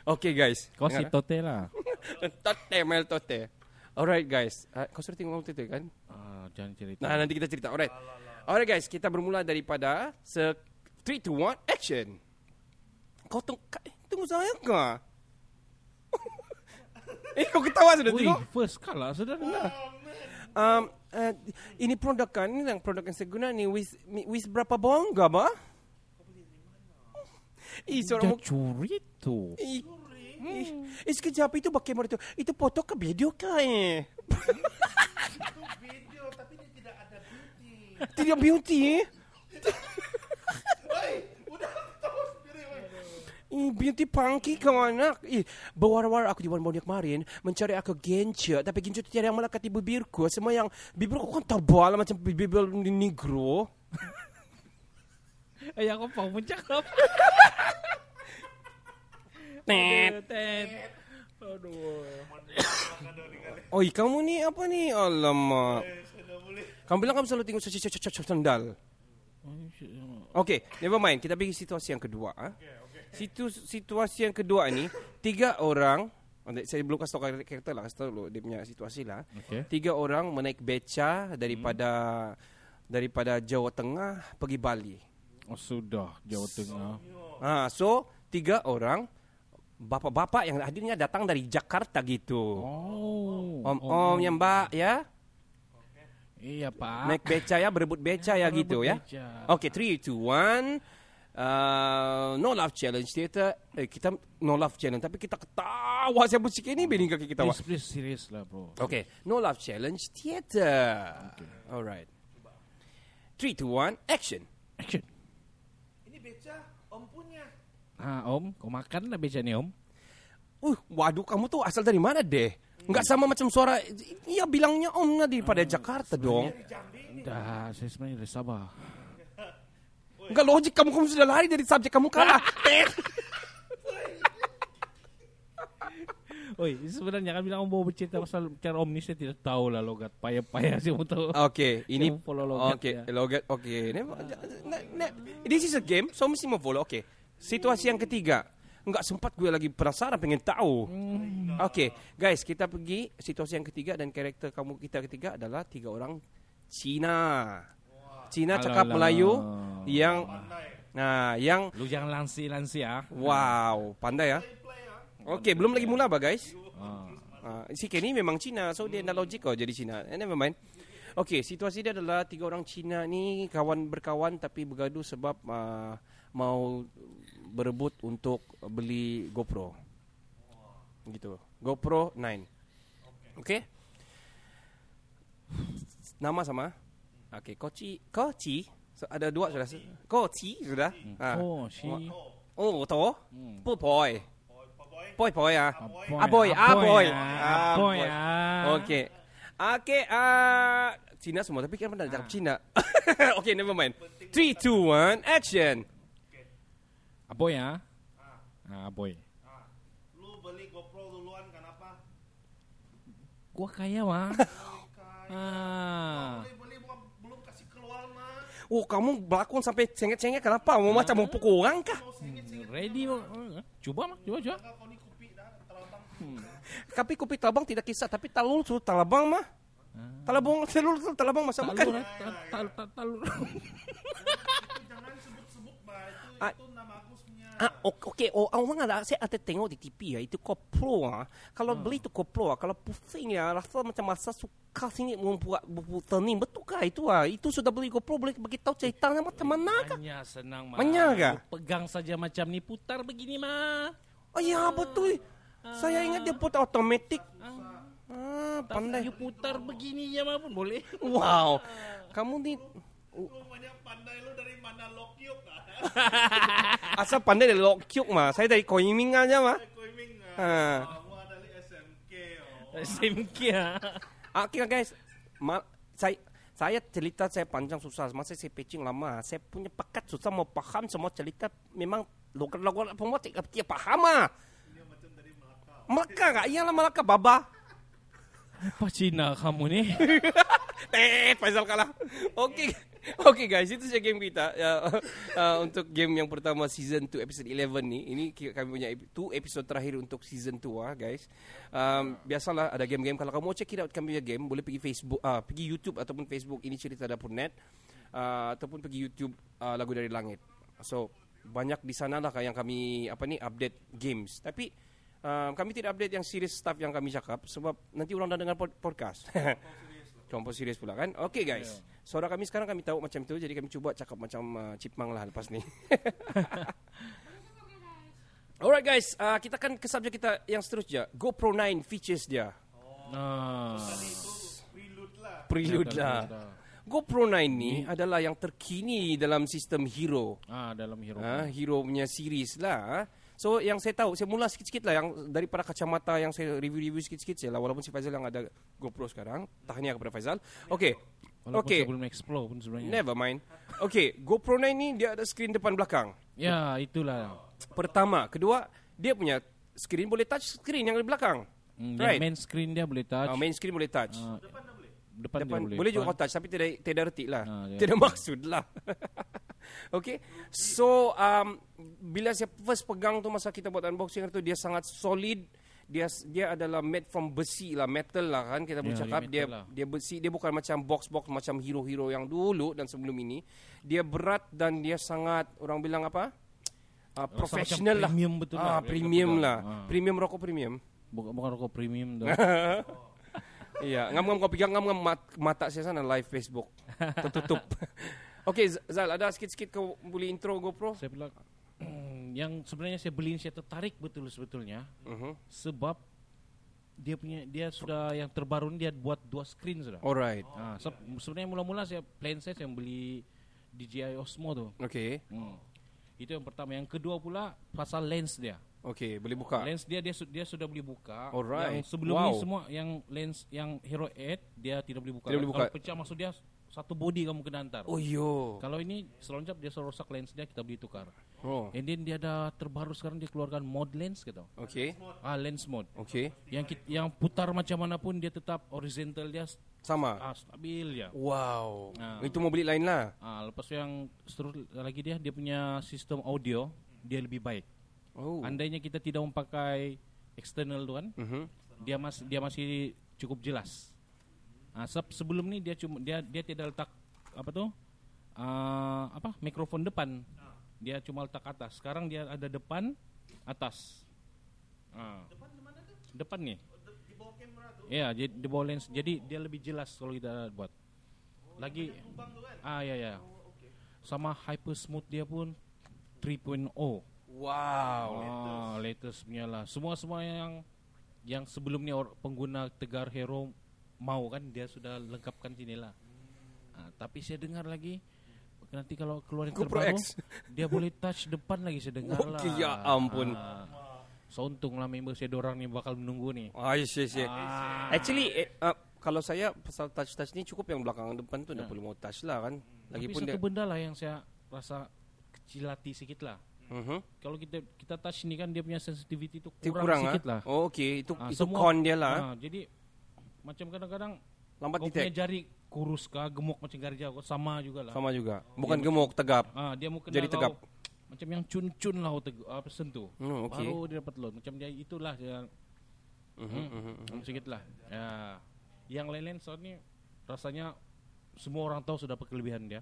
Okey guys. Kau si Tote lah. eh? Tote mel tote. Alright guys. Uh, kau sudah tengok tote kan? Ah, jangan cerita. Nah, nanti kita cerita. Alright. Alright guys, kita bermula daripada se 3 2 1 action. Kau tunggu eh, tunggu saya kah? eh kau ketawa sudah tengok? first kalah sudah dengar. Um, uh, ini produk kan, ini yang produk yang saya guna ni wis wis berapa bongga ba? Ih, Dia seorang mu- curi tu. Ih, ih, eh, sekejap itu bagaimana itu? Itu foto ke video ke eh? Itu video tapi dia tidak ada beauty. Tidak beauty eh? Hei, udah tahu sendiri boy. Beauty punky kau anak. Ih, berwar-war aku di One dia kemarin mencari aku genca, tapi genca itu tiada yang melekat di bibirku. Semua yang bibirku kan tebal macam bibir negro. Eh, aku mau mencakap. Tet. Tet. Aduh. Oi, kamu ni apa ni? Alamak. Eh. Kamu bilang kamu selalu tengok sandal. Okay, never mind. Kita pergi situasi yang kedua. ah. Situ, situasi yang kedua ni, tiga orang, oh, saya belum kasih tahu karakter lah, kasih tahu dulu dia punya situasi lah. Okay. Tiga orang menaik beca daripada daripada Jawa Tengah pergi Bali. Oh, sudah Jawa Tengah. Ah, so tiga orang bapak-bapak yang hadirnya datang dari Jakarta gitu. Oh. Om-om yang mbak ya, Iya, Pak. naik beca ya, berebut beca ya gitu ya. Beca. Okay, three, two, one. Uh, no love challenge theater. Eh, kita no love challenge, tapi kita ketawa saya musik ini bening kaki kita. Please, please, serius lah, bro. Okay, no love challenge theater. Alright. Three, two, one, action. Action. Ini beca om punya. Ah, Om, kau makan lah beca ni, Om. Uh, waduh, kamu tuh asal dari mana deh? Enggak sama macam suara. Iya bilangnya om nggak daripada Jakarta dong. Dah, saya sebenarnya dah sabar. Enggak logik kamu kamu sudah lari dari subjek kamu kalah. Oi, sebenarnya kan bilang Om mau bercerita pasal cara Om ni saya tidak tahu lah logat payah-payah mau tahu. Oke, ini follow logat Oke, ya. logat. Oke, ini this is a game, so mesti mau follow. Oke. Situasi yang ketiga. Enggak sempat gue lagi penasaran pengen tahu. Oke, guys, kita pergi situasi yang ketiga dan karakter kamu kita ketiga adalah tiga orang Cina. Cina cakap. Melayu yang nah, yang Lu jangan lansi-lansi ah. wow, pandai ya. Oke, belum lagi mula, bah, guys. Ah. Uh, si Kenny memang Cina, so dia analogi kau jadi Cina. Eh, never mind. Okey, situasi dia adalah tiga orang Cina ni kawan berkawan tapi bergaduh sebab uh, mau berebut untuk beli GoPro. Gitu. GoPro 9. Okey. Nama sama. Okey, Koci, Koci. So, ada dua sudah. Koci sudah. Ah. Oh, si. Oh, to. Hmm. Po boy. Boy boy ah. Aboy, Aboy, aboy. ah. Ah. Okey. Okey, ah Cina semua tapi kan pernah cakap Cina. Okey, never mind. 3 2 1 action. Aboy ah. Ah, aboy. Ah, lu beli GoPro duluan kenapa? Gua kaya mah. Ah. Beli beli bukan Oh, kamu berlakon sampai cengek-cengek kenapa? Mau macam mau pukul orang kah? Ready mo. Uh, Cuba lah, cuba cuba. Tapi kopi talabang tidak kisah, tapi talul tu talabang mah. Talabang, talul tu talabang masa Talur, makan. eh. Ta- ta- ta- talur. Jangan sebut-sebut bah itu Ah. Ah, ok- okey. Oh, orang ada saya ada tengok di TV ya, itu koplo ah. Kalau beli itu koplo ah, kalau pusing ya, rasa macam masa suka sini membuat membuat tening. Betul kah itu ah? Itu sudah beli koplo boleh bagi tahu ceritanya macam mana kah? Hanya senang mah. Manya kah? Pegang saja macam ni putar begini mah. Oh ya betul. Saya ingat dia putar otomatik. Ah, pandai. You putar begini ya mah pun boleh. Wow. Kamu ni Rupanya pandai lu dari mana Lokyok ah. asal pandai dari lokyuk mah. Saya dari Koiming aja mah. Koiming Ah. ah. Kamu dari SMK oh. SMK ah. Ah, Okay guys, Ma- saya saya cerita saya panjang susah. Masa saya pitching lama, saya punya pakat susah mau paham semua cerita. Memang logat-logat semua tidak dia paham ah. Melaka enggak? Iyalah Melaka baba. Apa Cina kamu ni? Eh, Faisal kalah. Okey. Okey guys, itu saja game kita ya, uh, untuk game yang pertama season 2 episode 11 ni. Ini kami punya ep- tu episode terakhir untuk season 2 ah guys. Um, biasalah ada game-game kalau kamu check it out kami punya game boleh pergi Facebook ah pergi YouTube ataupun Facebook ini cerita dapur net uh, ataupun pergi YouTube uh, lagu dari langit. So banyak di sana lah yang kami apa ni update games. Tapi um, kami tidak update yang serious stuff yang kami cakap sebab nanti orang dah dengar pod- podcast. Kelompok serius pula kan? Okay guys. Suara kami sekarang kami tahu macam tu Jadi kami cuba cakap macam uh, Chipmang lah lepas ni. Alright guys. Uh, Kita akan ke subjek kita yang seterusnya. GoPro 9 features dia. Ah. Prelude lah. Prelude lah. GoPro 9 ni adalah yang terkini dalam sistem Hero. Ah dalam hero. ha, Hero punya series lah. So yang saya tahu Saya mula sikit-sikit lah Yang daripada kacamata Yang saya review-review sikit-sikit je lah Walaupun si Faizal yang ada GoPro sekarang Tahniah kepada Faizal Okay Walaupun Okay saya belum explore pun sebenarnya. Never mind. Okay, GoPro 9 ni dia ada skrin depan belakang. Ya, itulah. Pertama, kedua, dia punya skrin boleh touch screen yang di belakang. Hmm, Right. Yang main screen dia boleh touch. Uh, main screen boleh touch. Ah, depan, depan boleh. boleh juga Depan. kau touch tapi tidak tidak reti lah. Ah, ya. Tidak maksud lah. okay. So um, bila saya first pegang tu masa kita buat unboxing tu dia sangat solid. Dia dia adalah made from besi lah, metal lah kan kita boleh Ya, cakap dia lah. dia besi dia bukan macam box-box macam hero-hero yang dulu dan sebelum ini. Dia berat dan dia sangat orang bilang apa? Uh, professional lah. premium betul lah. ah, Dia premium pegang. lah. Ah. Premium rokok premium. Bukan, bukan rokok premium tu. Iya, ngam-ngam kau pegang ngam-ngam mat- mata saya sana live Facebook. Tertutup. Okey, Zal, ada sikit-sikit kau boleh intro GoPro? saya bilang yang sebenarnya saya beli saya tertarik betul sebetulnya Uh-huh. sebab dia punya dia sudah yang terbaru ni dia buat dua screen sudah. Alright. Ah, so, sebenarnya mula-mula saya plan saya saya beli DJI Osmo tu. Okey. Hmm. Itu yang pertama. Yang kedua pula pasal lens dia. Okey, boleh buka. Lens dia dia, dia sudah boleh buka. Alright. Yang sebelum Wow. ni semua yang lens yang Hero 8 dia tidak boleh buka. Tidak boleh buka. Kalau pecah maksud dia satu body kamu kena hantar. Oh yo. Kalau ini selonjap dia rosak lens dia kita boleh tukar. Oh. And then dia ada terbaru sekarang dia keluarkan mod lens gitu. Okey. Ah lens mode. Okey. Yang kit, yang putar macam mana pun dia tetap horizontal dia Sama. ah, stabil ya. Wow. Ah. Itu mau beli lain lah. Ah lepas tu yang seterus lagi dia dia punya sistem audio dia lebih baik. Oh. Andainya kita tidak memakai eksternal tu kan, Mhm. dia masih dia masih cukup jelas. Ah seb- sebelum ni dia cuma dia dia tidak letak apa tu? Ah apa? Mikrofon depan. Dia cuma letak atas. Sekarang dia ada depan, atas. Ah. Depan di mana tu? Depan ni. Di bawah kamera tuh. Ya, jadi di bawah lens. Jadi dia lebih jelas kalau kita buat. Lagi Ah ya ya. Sama hyper smooth dia pun 3.0. Wow. Ah, latest punya lah. Semua semua yang yang sebelum ni or- pengguna Tegar Hero mau kan dia sudah lengkapkan sini lah. Ah, tapi saya dengar lagi nanti kalau keluar yang GoPro terbaru X. dia boleh touch depan lagi saya dengar lah. Okey, ya ampun. Ah, so untung lah member saya dorang ni bakal menunggu ni. Ah, yes, yes, yes. Ah. Actually, eh, uh, kalau saya pasal touch-touch ni cukup yang belakang depan tu dah Ya. boleh mau touch lah kan. Tapi Lagipun satu dia. benda lah yang saya rasa kecil hati sikit lah. Mhm. Kalau kita kita touch ni kan dia punya sensitivity tu kurang, kurang sikit ah. lah. Oh, okey. Itu Ah, itu semua- con dia lah. Ah, jadi macam kadang-kadang Lambat kau punya detect. jari kurus kah, gemuk macam Garja kok sama juga lah. Sama juga. Bukan gemuk, tegap. Ah, dia kena Jadi tegap. kau macam yang cun-cun lah kau tegu, apa sentuh. Hmm, okey. Baru dia dapat load. Macam dia itulah dia. Mhm, Hmm, Sedikit lah. Ya. Yang lain-lain soalnya rasanya semua orang tahu sudah apa kelebihan dia.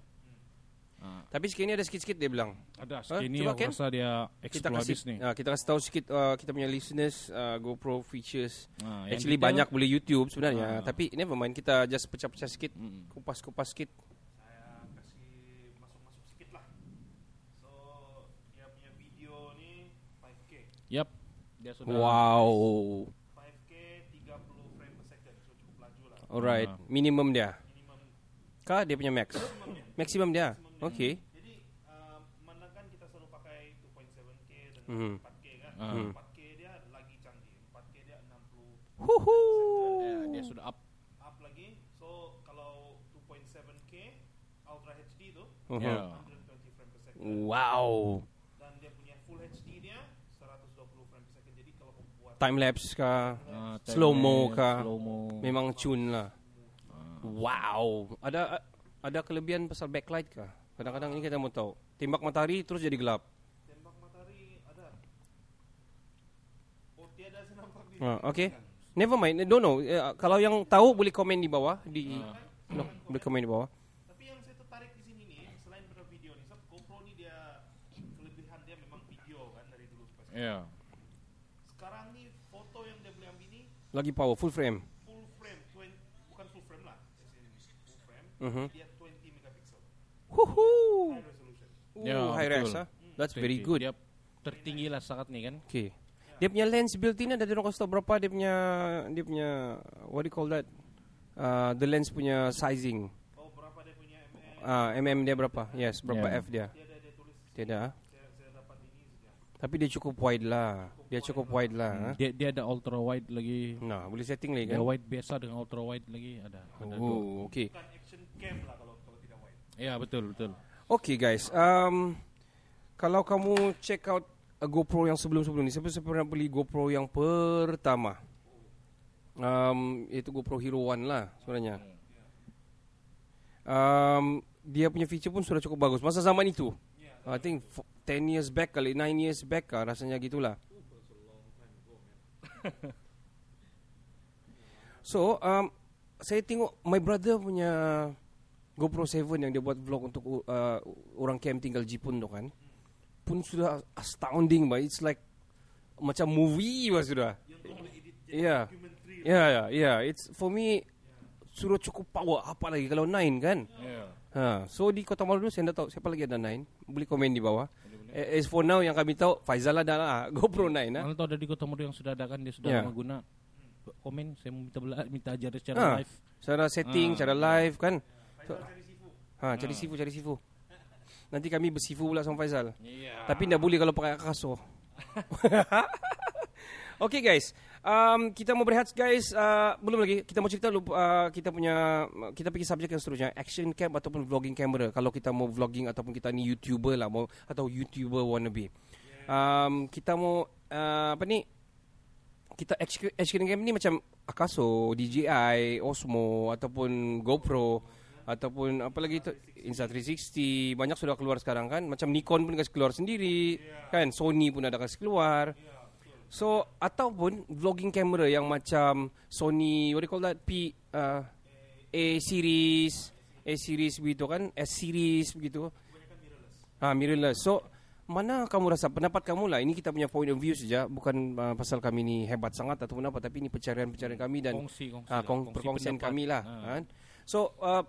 Ah, Tapi skinny ada sikit-sikit dia bilang. ada skinny cuba aku rasa dia Kita explore kasih habis nih. ah, kita kasih tahu sikit uh, kita punya listeners uh, GoPro features. Yang Actually detail- banyak boleh YouTube sebenarnya, Ah. tapi never mind kita just pecah-pecah sikit, Mm. kupas-kupas sikit. saya kasih masuk-masuk sedikit lah. So dia punya video ni 5K. Yap. Dia sudah Wow. 5K 30 frame per second. So cukup laju lah. Alright, minimum dia. Minimum Kah dia punya max? Maksimum dia. Okay. Jadi uh, mana kan kita selalu pakai 2.7K dengan Mhm. 4K kan. Ah. Hmm. 4K dia lagi canggih. 4K dia 60 Huhu. Ya, dia sudah up. up lagi. So kalau 2.7K Ultra HD tu Mhm. Ya. 120 frame per second. Wow. Dan dia punya Full HD dia 120 frame per second. Jadi kalau kau buat Time lapse? Ah, time Slow mo lapse, kah? Slow mo. Memang tune lah. Wow. Ada ada kelebihan pasal backlight kah? Kadang-kadang ini kita mau tahu. Tembak matahari terus jadi gelap. tembak matahari ada. Oh tiada saya nampak di Ah, okay. Never mind. Don't know. Eh, kalau yang tahu boleh komen di bawah di no, boleh komen di bawah. Tapi yang saya tertarik di sini selain pada video nih, sebab GoPro nih dia kelebihan dia memang video kan dari dulu sampai sekarang. Ya. Sekarang nih foto yang dia boleh ambil nih Lagi power full frame. full frame, 20, bukan full frame lah, full frame, Mhm. dia 20 megapixel, Resolution. Ooh, Ya, high res ah. That's very good. Dia tertinggi lah sangat nih kan. Okay. Dia punya lens built-in ada dia orang kasih tahu berapa dia punya dia punya what do you call that? Uh, the lens punya sizing. Oh berapa dia punya mm? Ah, mm dia berapa? Yes, berapa Yeah. F dia? Tiada dia tulis, Tidak. ah. saya, saya dapat ini saja. Tapi dia cukup wide lah. Dia cukup wide lah. ah. Dia dia ada ultra wide lagi. Nah, boleh setting lagi Dia kan? wide biasa dengan ultra wide lagi ada. ada. Oh, okay. Bukan action cam lah kalau kalau tidak wide. Ya betul betul. Okay guys, um, kalau kamu check out a GoPro yang sebelum-sebelum ni, siapa siapa pernah beli GoPro yang pertama? Um, itu GoPro Hero One lah sebenarnya. Um, dia punya feature pun sudah cukup bagus. Masa zaman itu, I think f- 10 years back kali, 9 years back kah, rasanya gitulah. so, um, saya tengok my brother punya GoPro 7 yang dia buat vlog untuk uh, orang camp tinggal Jepun tu kan pun sudah astounding bah it's like macam movie bah sudah yeah yeah yeah yeah it's for me sudah cukup power apa lagi kalau 9 kan Ya. ha so di Kota Malu saya tak tahu siapa lagi ada 9 boleh komen di bawah Eh, as for now yang kami tahu Faizal ada lah GoPro 9 ah Kalau tahu ada di Kota Modo yang sudah ada kan dia sudah Ya. lama guna. Komen saya minta bela, minta ajar secara Ah. live. Cara setting, Ah. cara live kan. So, Cari sifu. ha, cari sifu, cari sifu. Nanti kami bersifu pula sama Faizal. Iya. Tapi tidak boleh kalau pakai kasut. okay guys, um, kita mau berehat guys. Uh, belum lagi, kita mau cerita uh, kita punya kita pergi subjek yang seterusnya, action cam ataupun vlogging camera. Kalau kita mau vlogging ataupun kita ni YouTuber lah mau atau YouTuber wannabe. Um, kita mau uh, apa ni? Kita action action cam ni macam Akaso, DJI, Osmo ataupun GoPro ataupun apa lagi tu? Insta360 banyak sudah keluar sekarang kan? Macam Nikon pun kasih keluar sendiri. Kan? Sony pun ada kasih keluar. So ataupun vlogging camera yang macam Sony what do you call that? P uh, A series A series begitu kan? S series begitu. Ah mirrorless. So mana kamu rasa pendapat kamu lah. Ini kita punya point of view saja. Bukan uh, pasal kami ni hebat sangat ataupun apa tapi ini pencarian-pencarian kami dan kongsi kongsi. Ah, lah, kong, kongsi perkongsian pendapat. kami lah. Ah. Kan? So, uh,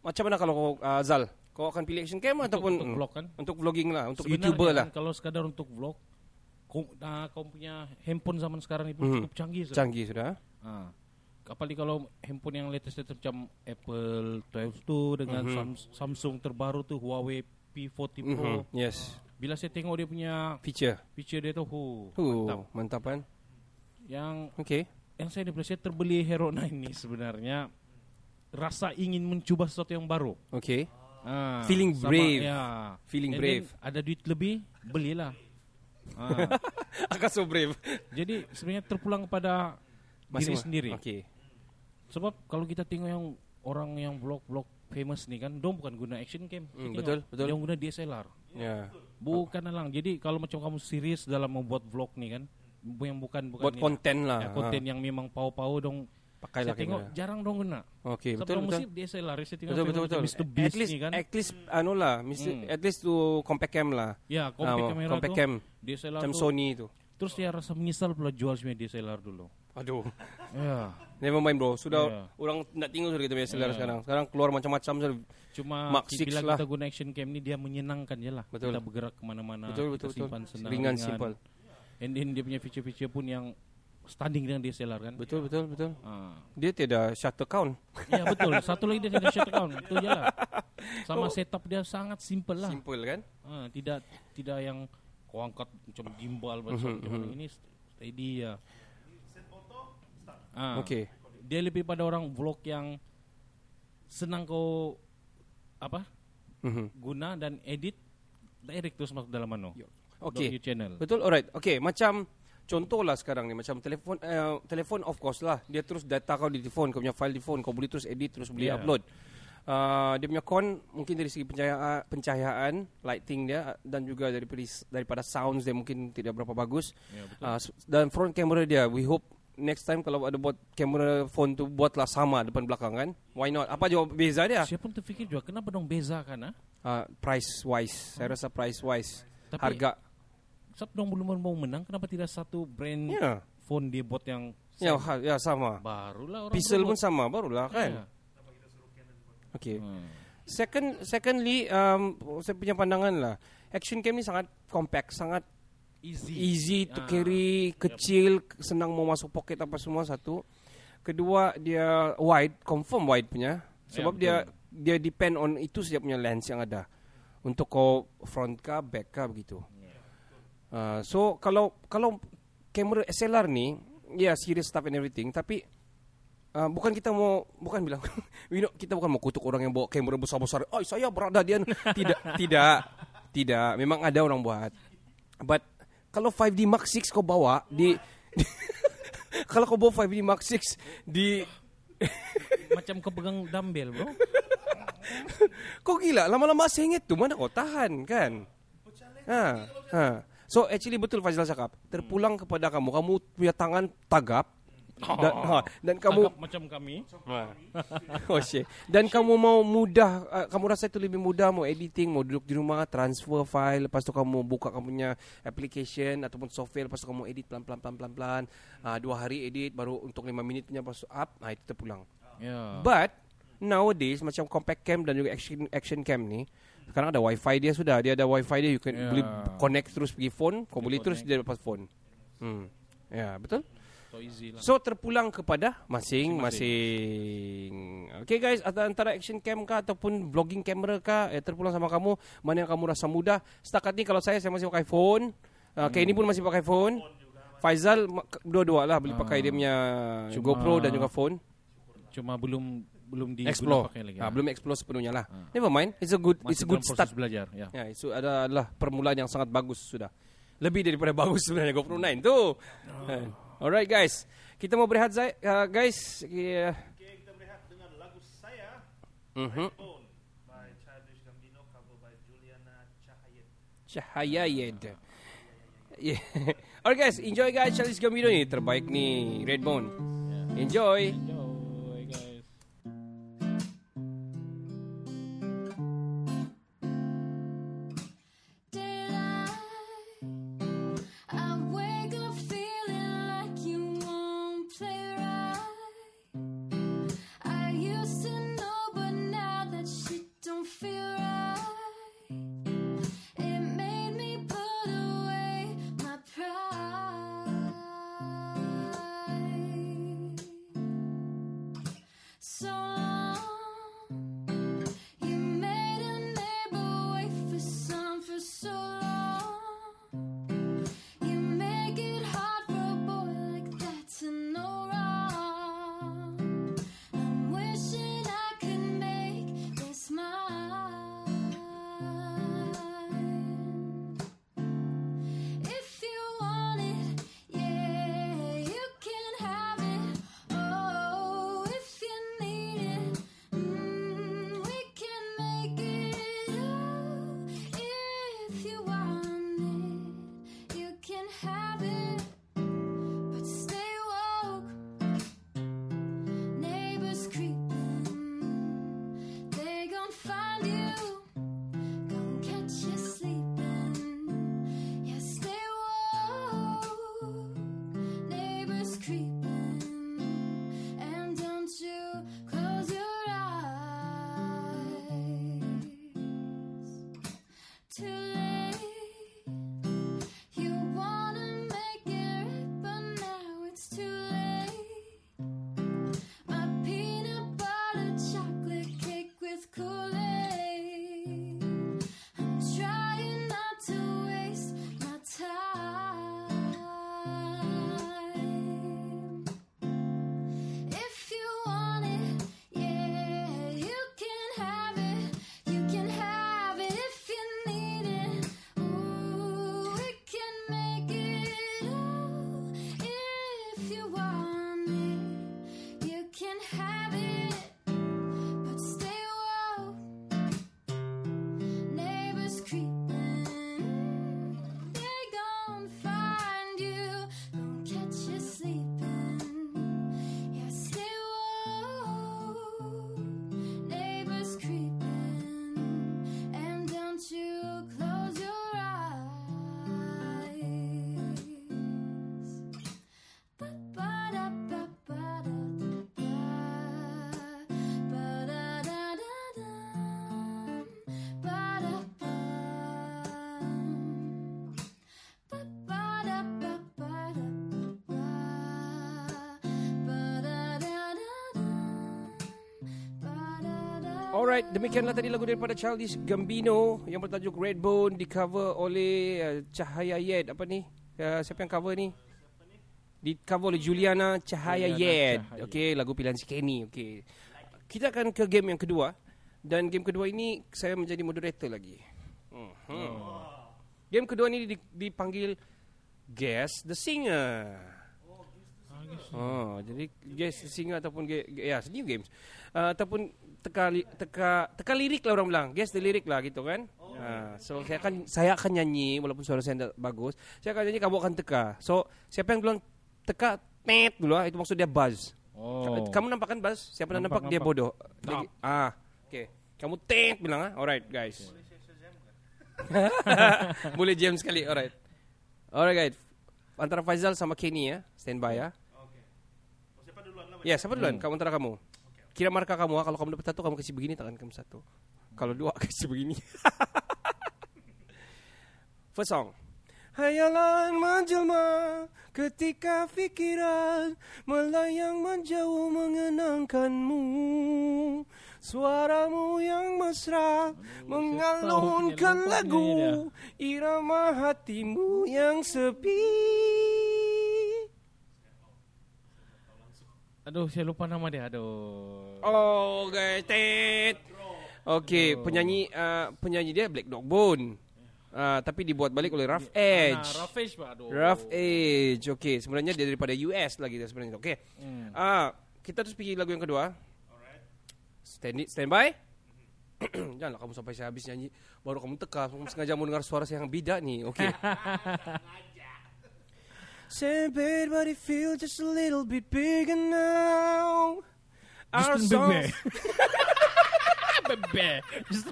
macam mana kalau kau, uh, Zal? Kau akan pilih action cam Untuk- ataupun untuk vlog kan? Untuk vlogging lah, untuk Sebenarnya YouTuber lah. Kalau sekadar untuk vlog, kau, nah, kau punya handphone zaman sekarang ini pun Mhm. cukup canggih. sudah. Canggih sudah. Ah. Apalagi kalau handphone yang latest latest macam Apple 12 tu dengan Mhm. Sam- Samsung terbaru tu Huawei P40 Pro. Mhm, Yes. Bila saya tengok dia punya Feature. feature dia tu, hu, Huh, mantap. mantap kan? Yang Okay. yang saya daripada saya terbeli Hero 9 ni sebenarnya rasa ingin mencuba sesuatu yang baru. Okay. Ah, Feeling sama- brave. Ya. Feeling And brave. then ada duit lebih, belilah. Ah, Akan so brave. jadi sebenarnya terpulang kepada diri Masing- sendiri. Okay. Sebab kalau kita tengok yang orang yang vlog-vlog famous nih kan, dong bukan guna action cam. Tengok, betul, betul. Dia guna DSLR. Ya. Bukan alang. Jadi kalau macam kamu serius dalam membuat vlog nih kan, yang bukan bukan Buat ni konten lah. Ya, konten yang memang pau-pau dong. Pakailah saya tengok jarang dong guna. Okey, betul betul. mesti DSLR. Saya tengok Betul betul betul. Mr. Beast At least kan. at least anu lah, Mr. Hmm. at least tu compact cam lah. Ya, compact Ah, kamera compact tuh. cam DSLR macam tuh. Sony tu. Terus dia rasa menyesal pula jual sebenarnya DSLR dulu. Aduh. Ya. Never mind bro. Sudah Ya. orang nak tinggal sudah kita punya SLR Ya. sekarang. Sekarang keluar macam-macam sudah. Cuma Mark bila lah. kita guna action cam ni dia menyenangkan je lah. Betul. Kita bergerak ke mana-mana. Betul, kita betul, betul. simpan senang. Ringan, simple. And then dia punya feature-feature pun yang standing dengan DSLR kan. Betul betul betul. Ah. Dia tiada shutter count. Ya betul. Satu lagi dia tidak shutter count. Itu je lah. Sama setup dia sangat simple lah. Simple kan? Ah, tidak tidak yang kau angkat macam gimbal macam Mhm, macam mana. ini steady ya. Ah. Okey. Dia lebih pada orang vlog yang senang kau apa Mhm. guna dan edit direct terus masuk dalam mano. Okey. Channel. Betul alright. Okey, macam contoh lah sekarang ni macam telefon uh, telefon of course lah. Dia terus data kau di telefon, kau punya file di phone, kau boleh terus edit, terus boleh Yeah. upload. Uh, dia punya con mungkin dari segi pencahayaan, pencahayaan lighting dia dan juga daripada daripada sounds dia mungkin tidak berapa bagus. Ya, betul. Uh, dan front camera dia we hope next time kalau ada buat kamera phone tu buatlah sama depan belakang kan. Why not? Apa jawab beza dia? Siapa pun terfikir juga kenapa dong beza kan ah? Uh, price wise. Saya rasa price wise. Tapi Harga. Sebab dong belum mau menang kenapa tidak satu brand Ya. phone dia buat yang Ya, sama? ha- ya sama. barulah orang Pixel pun sama barulah kan. Ya. Okay. Hmm. Second, secondly, um, saya punya pandangan lah. Action cam ni sangat compact, sangat Easy. easy to Ah. carry, kecil, senang mau masuk pocket apa semua satu. Kedua dia wide, confirm wide punya. Sebab Ya, dia dia depend on itu saja punya lens yang ada. Untuk kau front ka, back ka begitu. Uh, so kalau kalau kamera SLR ni, ya yeah, serious stuff and everything, tapi Uh, bukan kita mau bukan bilang you know, kita bukan mau kutuk orang yang bawa kamera besar-besar. Oh, saya berada dia tidak tidak tidak memang ada orang buat. But kalau 5D Mark 6 kau bawa di kalau kau bawa 5D Mark 6 di Macam kau pegang dumbbell bro. kau gila lama-lama sengit tu mana kau tahan kan? Ha, ha. So actually betul Fazil cakap. Terpulang kepada kamu. Kamu punya tangan tagap dan, ha, dan kamu Agak macam kami. oh shit. Dan kamu mau mudah, uh, kamu rasa itu lebih mudah mau editing, mau duduk di rumah, transfer file, lepas tu kamu buka kamu punya application ataupun software, lepas tu kamu edit pelan-pelan pelan-pelan pelan. Uh, dua hari edit baru untuk lima minit punya lepas tu up, nah itu terpulang. Ya. But nowadays macam compact cam dan juga action action cam ni sekarang ada wifi dia sudah dia ada wifi dia you can Ya. boleh connect terus pergi phone kau boleh terus dia lepas phone hmm ya betul So easy lah. So terpulang kepada masing-masing. Okay guys, antara action cam kah ataupun vlogging camera kah, eh, terpulang sama kamu, mana yang kamu rasa mudah. Setakat ni kalau saya saya masih pakai phone. Uh, Kenny pun masih pakai phone. Faizal ma- k- dua-dua lah boleh pakai dia punya Cuma- GoPro dan juga phone. Cuma belum belum di Explore. pakai lagi. Ah, belum explore sepenuhnya lah. Never mind. It's a good Masih it's a good dalam start. belajar. Ya. Ya, itu adalah permulaan yang sangat bagus sudah. Lebih daripada bagus sebenarnya GoPro 9 tu. Kan. Alright guys. Kita mau berehat Zai, uh, guys. Yeah. Oke, kita berehat dengan lagu saya Mhm. Bone by Childish Gambino cover by Juliana. Yeah. Alright guys, enjoy guys Charles Gambino ni terbaik ni Redbone. Enjoy. Enjoy too Alright, demikianlah tadi lagu daripada Childish Gambino yang bertajuk Redbone di cover oleh uh, Cahaya Yed. Apa ni? Uh, siapa yang cover ni? Di cover oleh Juliana Cahaya Juliana Yed. Cahaya. Okey, lagu pilihan si Kenny. Okey. Kita akan ke game yang kedua dan game kedua ini saya menjadi moderator lagi. Hmm. Game kedua ini di- dipanggil Guess the Singer. Oh, jadi guess the singer ataupun ya, new games. Uh, ataupun teka teka teka lirik lah orang bilang. Guess the lirik lah gitu kan. Uh, so saya akan saya akan nyanyi walaupun suara saya tidak bagus. Saya akan nyanyi kamu akan teka. So siapa yang bilang teka tet dulu ah itu maksud dia buzz. Oh. Kamu nampak kan buzz? Siapa nampak, Nampak, dia bodoh. Lagi- ah, okey. Kamu tet bilang ah. Alright guys. Boleh jam sekali. Alright. Alright guys. Antara Faizal sama Kenny ya. Stand by ya. Oke. Oh, siapa duluan lah? Ya, siapa duluan? Kamu antara kamu. Kira markah kamu. ah. Kalau kamu dapat satu, kamu kasih begini tangan kamu satu. Kalau dua, kasih begini. First song. Hayalan menjelma ketika fikiran melayang menjauh mengenangkanmu. Suaramu yang mesra mengalunkan lagu irama hatimu yang sepi. Aduh, saya lupa nama dia. Aduh. Oh, guys, tet. Okey, penyanyi uh, penyanyi dia Black Dog Bone. Uh, tapi dibuat balik oleh Rough Edge. Nah, Rough Edge, Pak. Aduh. Rough Edge. Okey, sebenarnya dia daripada US lagi dia sebenarnya. Okey. Hmm. Ah, kita terus pergi lagu yang kedua. Stand it, stand by. Janganlah kamu sampai saya habis nyanyi baru kamu teka. Kamu sengaja mau dengar suara saya yang beda nih. Okey. Same bed, but it feels just a little bit bigger now. Our Justin songs. Bebe.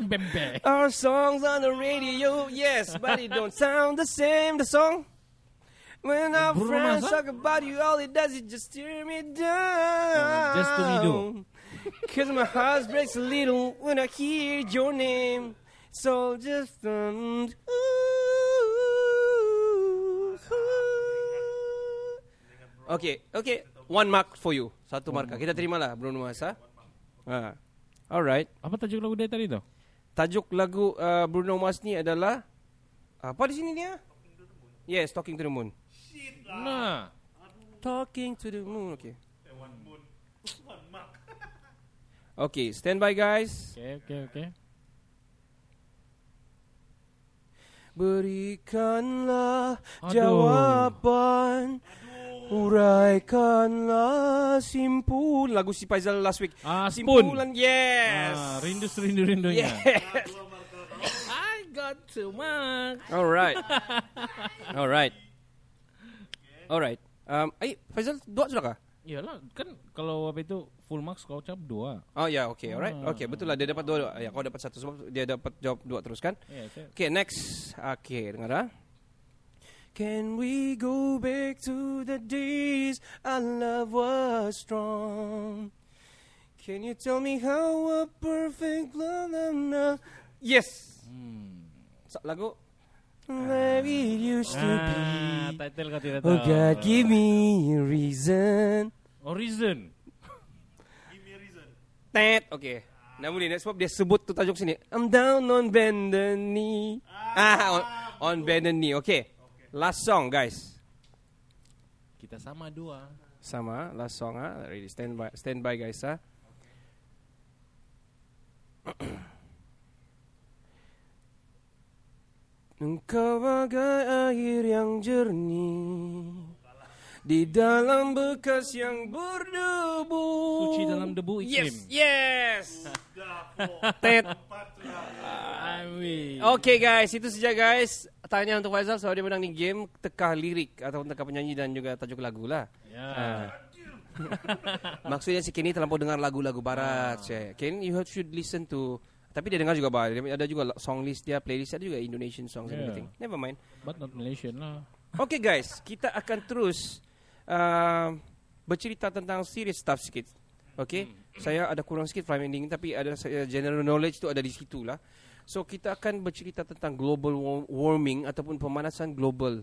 Bebe. our songs on the radio, yes, but it don't sound the same. The song. When our Bruno friends Mars, talk about you, all it does is just tear me down. just to me do. Cause my heart breaks a little when I hear your name. So just um, Okay, okay. One mark for you. Satu markah. Kita terimalah Bruno Mars. Ha? Ha. Alright. Apa tajuk lagu dia tadi tu? Tajuk lagu uh, Bruno Mars ni adalah apa di sini dia? Yes, Talking to the Moon. Nah. Talking to the Moon. Okay. One moon. One mark. Okay, stand by guys. Okay, okay, okay. Berikanlah Aduh. jawaban Uraikanlah simpul Lagu si Faizal last week Ah, Spoon. Simpulan yes Ah, rindu serindu rindunya. Yes I got to mark. Alright Alright Alright um, Eh Faizal dua sudah kah? Iyalah, kan kalau apa itu full marks kau cap dua. Oh ya okay alright Ah. Okay betul lah dia dapat dua Ya kau dapat satu sebab dia dapat jawab dua terus kan Ya, saya- Okay next Okay dengar ah Can we go back to the days our love was strong? Can you tell me how a perfect love now? Yes. Hmm. sa- lagu Where it used to Ah, be. title kau tidak Oh. God, give me a reason. Horizon. Give me a reason. Tet. Okay. Namun ni sebab dia sebut tu tajuk sini. I'm down on bended knee. Ah, on, on bended knee. Okay. Last song guys. Kita sama dua. Sama, last song ah. Ready stand by stand by guys ah. Engkau bagai air yang jernih di dalam bekas yang berdebu. Suci dalam debu iklim. Yes, yes. Tet. Amin. Okay guys, itu saja guys. Tanya untuk Faizal soal dia menang ni game tekah lirik atau tekah penyanyi dan juga tajuk lagu lah. Ya. Ah. Maksudnya si Kenny terlampau dengar lagu-lagu barat. Ah. Ken, you have should listen to tapi dia dengar juga barat. Dia Ada juga song list dia, playlist ada juga Indonesian songs and Yeah. everything. Never mind. But not Malaysian lah. Okay guys, kita akan terus uh, bercerita tentang serious stuff sikit. Okay, saya ada kurang sikit prime ending tapi ada saya general knowledge tu ada di situ lah. So kita akan bercerita tentang global wa- warming ataupun pemanasan global.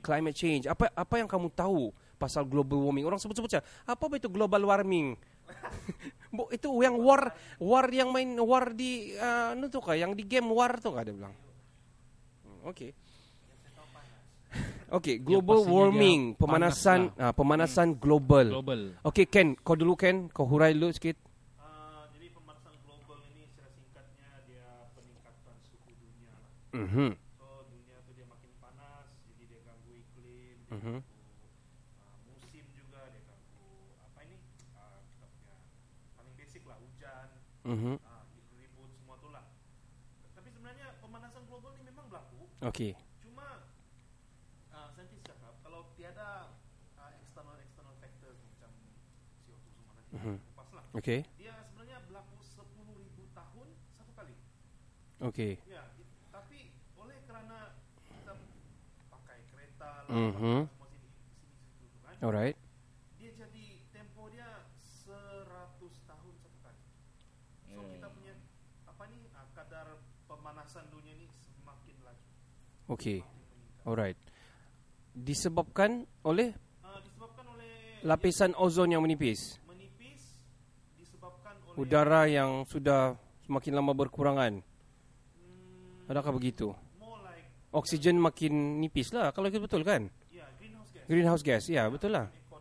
Climate change. Apa apa yang kamu tahu pasal global warming? Orang sebut-sebut saja. Apa itu global warming? Bu, itu yang war war yang main war di uh, anu tu kah? Yang di game war tu kah dia bilang. Hmm, Okay. Okay, global pastinya warming, dia pemanasan panas ah, pemanasan global. Global. Okay, Ken, kau dulu Ken, kau hurai dulu sikit. Ah, jadi pemanasan global ini secara singkatnya dia peningkatan suhu Mhm. So dunia tu dia makin panas, jadi dia ganggu iklim, dia Mhm. ganggu ah, musim juga, dia ganggu apa ini? Ah, kita punya paling basic lah hujan, Mhm. ah, ribut semua tu lah. Tapi sebenarnya pemanasan global ini memang berlaku, Okay. cuma ah, saintis cakap kalau tiada ah, external external factors macam CO2 semua nanti Mhm. kupas lah. Okay. Dia sebenarnya berlaku 10.000 tahun satu kali. Okay. Ya, i- tapi oleh kerana kita pakai kereta lah, Mhm. semua sini sini situ tu kan, Alright. dia jadi tempo dia 100 tahun satu kali. So Hmm. kita punya apa ni ah, kadar pemanasan dunia ni semakin laju, Okay. Alright. Disebabkan oleh Ah, disebabkan oleh lapisan ozon yang menipis. menipis, disebabkan oleh Udara yang sudah semakin lama berkurangan. hmm, Adakah begitu? Oksigen makin nipis lah kalau itu betul kan? ya greenhouse gas. Greenhouse gas. Ya, betul lah. Kita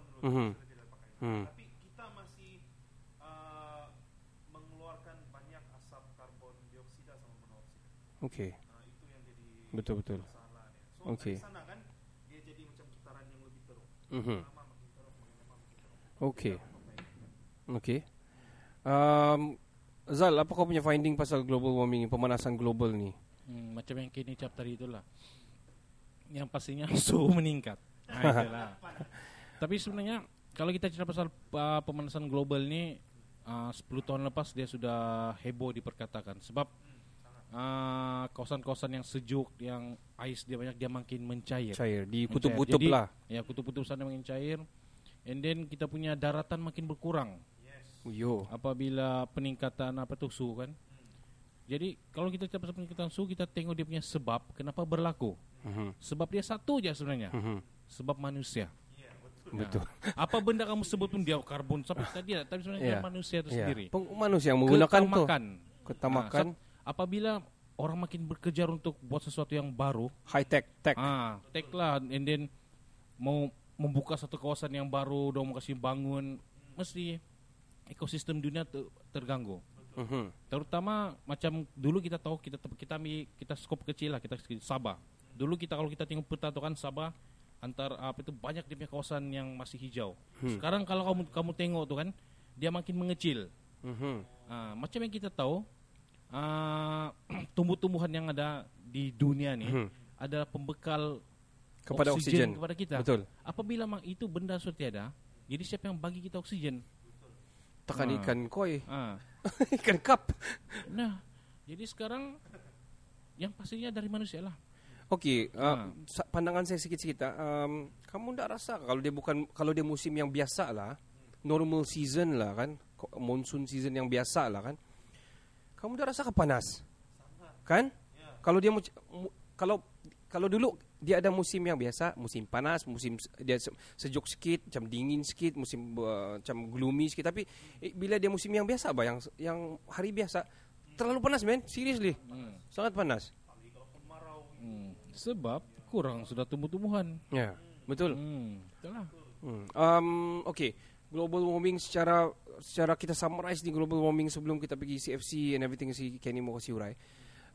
tidak pakai. Hmm. Tapi kita masih uh, mengeluarkan banyak asap karbon dioksida sama monoksida. Okay. Nah, itu yang jadi Betul-betul. masalah dia. So Okey. dari sana kan dia jadi macam putaran yang lebih teruk. Mhm. Makin teruk. Okay. Kita. Okay. Um, Zal, apa kau punya finding pasal global warming, pemanasan global ni? Hmm, macam yang kini cap tadi itulah. Yang pastinya suhu meningkat. Nah, itulah. Tapi sebenarnya kalau kita cerita pasal uh, pemanasan global ni uh, 10 tahun lepas dia sudah heboh diperkatakan sebab uh, kawasan-kawasan yang sejuk yang ais dia banyak dia makin mencair. Cair di kutub-kutub lah. Ya, kutub-kutub sana makin cair. And then kita punya daratan makin berkurang Yo. apabila peningkatan apa tu suhu kan. Jadi kalau kita pasal peningkatan suhu kita tengok dia punya sebab kenapa berlaku. Mhm. Sebab dia satu je sebenarnya. Mhm. Sebab manusia. Betul. Apa benda kamu sebut pun dia karbon sampai tadi lah. Tapi sebenarnya Ya. manusia itu Ya. sendiri. Peng- Manusia yang menggunakan tu. Ketamakan. Ketamakan. Nah, so, apabila orang makin berkejar untuk buat sesuatu yang baru, High tech. Tech. ah, take lah and then mau membuka satu kawasan yang baru, dong mau kasih bangun, mesti ekosistem dunia ter- terganggu. Mhm. Terutama macam dulu kita tahu kita kita ambil kita skop kecil lah kita Sabah. Dulu kita kalau kita tengok peta tu kan Sabah antar apa itu banyak dia punya kawasan yang masih hijau. Sekarang kalau kamu kamu tengok tu kan dia makin mengecil. Mhm. Ah, macam yang kita tahu ah, tumbuh-tumbuhan yang ada di dunia ni Mhm. adalah pembekal Kepada oksigen. kepada kita. Betul. Apabila mang itu benda sudah tiada, jadi siapa yang bagi kita oksigen? Tekan Ah. ikan koi. Ah. ikan cup. Nah, jadi sekarang yang pastinya dari manusia lah. Okey, uh, Ha. sa- pandangan saya sikit-sikit ah. Um, kamu tak rasa kalau dia bukan kalau dia musim yang biasa lah, normal season lah kan, monsoon season yang biasa lah kan. Kamu dah rasa ke panas? Kan? Kalau dia kalau kalau dulu dia ada musim yang biasa, musim panas, musim dia se- sejuk sikit, macam dingin sikit, musim uh, macam gloomy sikit tapi eh, bila dia musim yang biasa bah yang yang hari biasa terlalu panas man, seriously. Sangat panas. Hmm. Sebab kurang sudah tumbuh-tumbuhan. Ya, betul. Hmm. Itulah. Hmm. Um, okay, global warming secara secara kita summarize ni global warming sebelum kita pergi CFC and everything si Kenny mau kasih urai.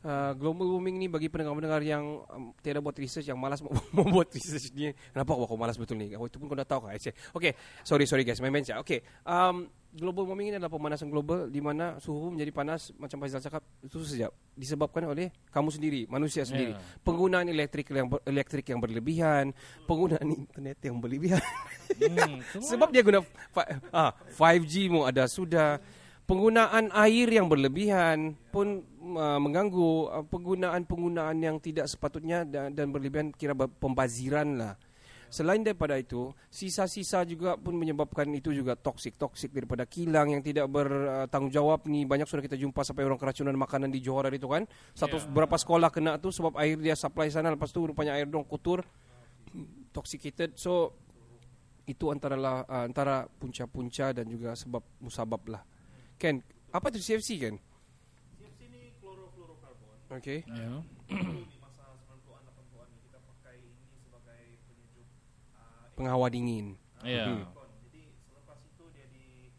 Uh, global warming ni bagi pendengar-pendengar yang um, tiada buat research yang malas mau, mau buat research ni kenapa kau malas betul ni oh, itu pun kau dah tahu kan okay sorry sorry guys main mention okay um, global warming ini adalah pemanasan global di mana suhu menjadi panas macam Faizal cakap itu sejak disebabkan oleh kamu sendiri manusia sendiri Yeah. penggunaan elektrik yang ber, elektrik yang berlebihan penggunaan internet yang berlebihan Hmm. sebab dia guna ah, 5G mu ada sudah. Penggunaan air yang berlebihan pun uh, mengganggu uh, penggunaan-penggunaan yang tidak sepatutnya dan, dan berlebihan kira pembaziran lah. Selain daripada itu, sisa-sisa juga pun menyebabkan itu juga toksik-toksik daripada kilang yang tidak bertanggungjawab ni banyak sudah kita jumpa sampai orang keracunan makanan di Johor itu kan. Satu Ya. berapa sekolah kena tu sebab air dia supply sana lepas tu rupanya air dong kotor toxicated. So itu antara lah, uh, antara punca-punca dan juga sebab musabab lah. Ken, apa tu CFC kan? CFC ini klorofluorokarbon. Okay. Ya. Dulu di masa 90-an 80-an ni kita pakai ini sebagai penyejuk uh, Penghawa dingin. Ya. Hmm. aircon. Jadi selepas itu dia di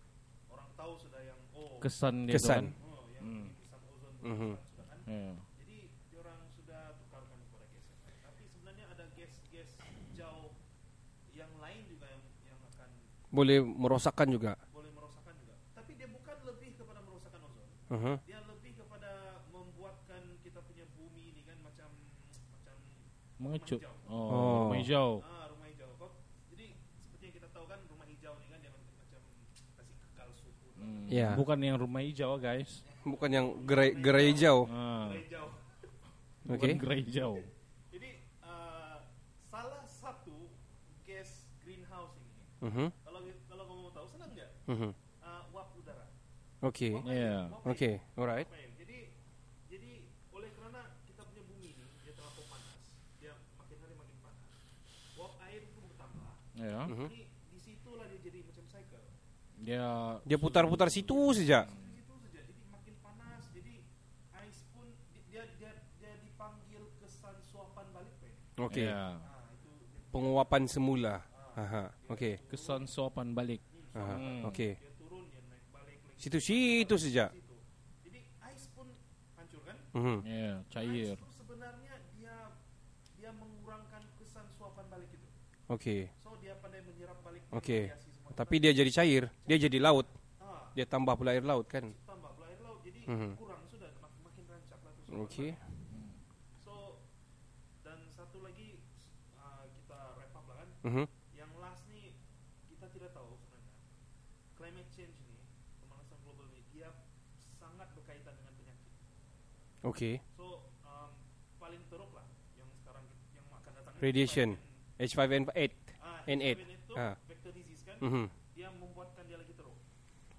orang tahu sudah yang oh Kesan dia Kesan. tu oh yang Hmm. lapisan ozon Mhm. sudah kan. kan. Ya. Jadi orang sudah tukarkan kepada gas. Tapi sebenarnya ada gas-gas hijau yang lain juga yang yang akan Boleh merosakkan juga. Uh-huh. Dia lebih kepada membuatkan kita punya bumi ini kan macam macam Mengecut. hijau. Oh. Oh, rumah hijau. ah rumah hijau. Kok jadi seperti yang kita tahu kan rumah hijau ini kan dia macam kasih kekal suhu. Hmm. Ya. Bukan yang rumah hijau guys. Bukan yang gerai, gerai hijau. Ah. Hijau. Bukan Okay. gerai hijau. Jadi uh, salah satu gas greenhouse ini Uh-huh. kalau kalau kamu mau tahu senang nggak Uh-huh. Okay. Ya. Air. Okay. Alright. Jadi jadi oleh karena kita punya bumi ini dia terlalu panas, dia makin hari makin panas. Uap air itu bertambah. Ya. Mhm. Jadi di situlah dia jadi macam cycle. Dia Dia putar-putar situ saja. Di situ saja. Jadi makin panas. Jadi ais pun di- dia dia dia dipanggil kesan suapan balik, Pak. Okay. Ya. Dia, Penguapan semula. Aha. Okay. Kesan sopan balik. Aha. Hmm. Okay. dia turun dia naik Situ situ saja. Jadi ais pun hancur kan? Mhm. Ya, cair. Ais itu sebenarnya dia dia mengurangkan kesan suapan balik itu. Okay. So dia pandai menyerap balik Okey. radiasi semua. Tapi dia jadi cair. Dia jadi laut. ah, Dia tambah pula air laut kan. tambah pula air laut jadi Mhm. kurang sudah mak- makin rancak lah tu suapan Okay. balik. So dan satu lagi ah, kita wrap up lah kan. Mhm. Yang last ni kita tidak tahu sebenarnya climate change ni pemanasan global ni dia sangat berkaitan dengan penyakit. Okay. So um, paling teruk lah yang sekarang yang akan datang Radiation. H5N8. H5N8. Ah, N8. H5N8 itu Ah. vector disease kan. Mhm. Dia membuatkan dia lagi teruk.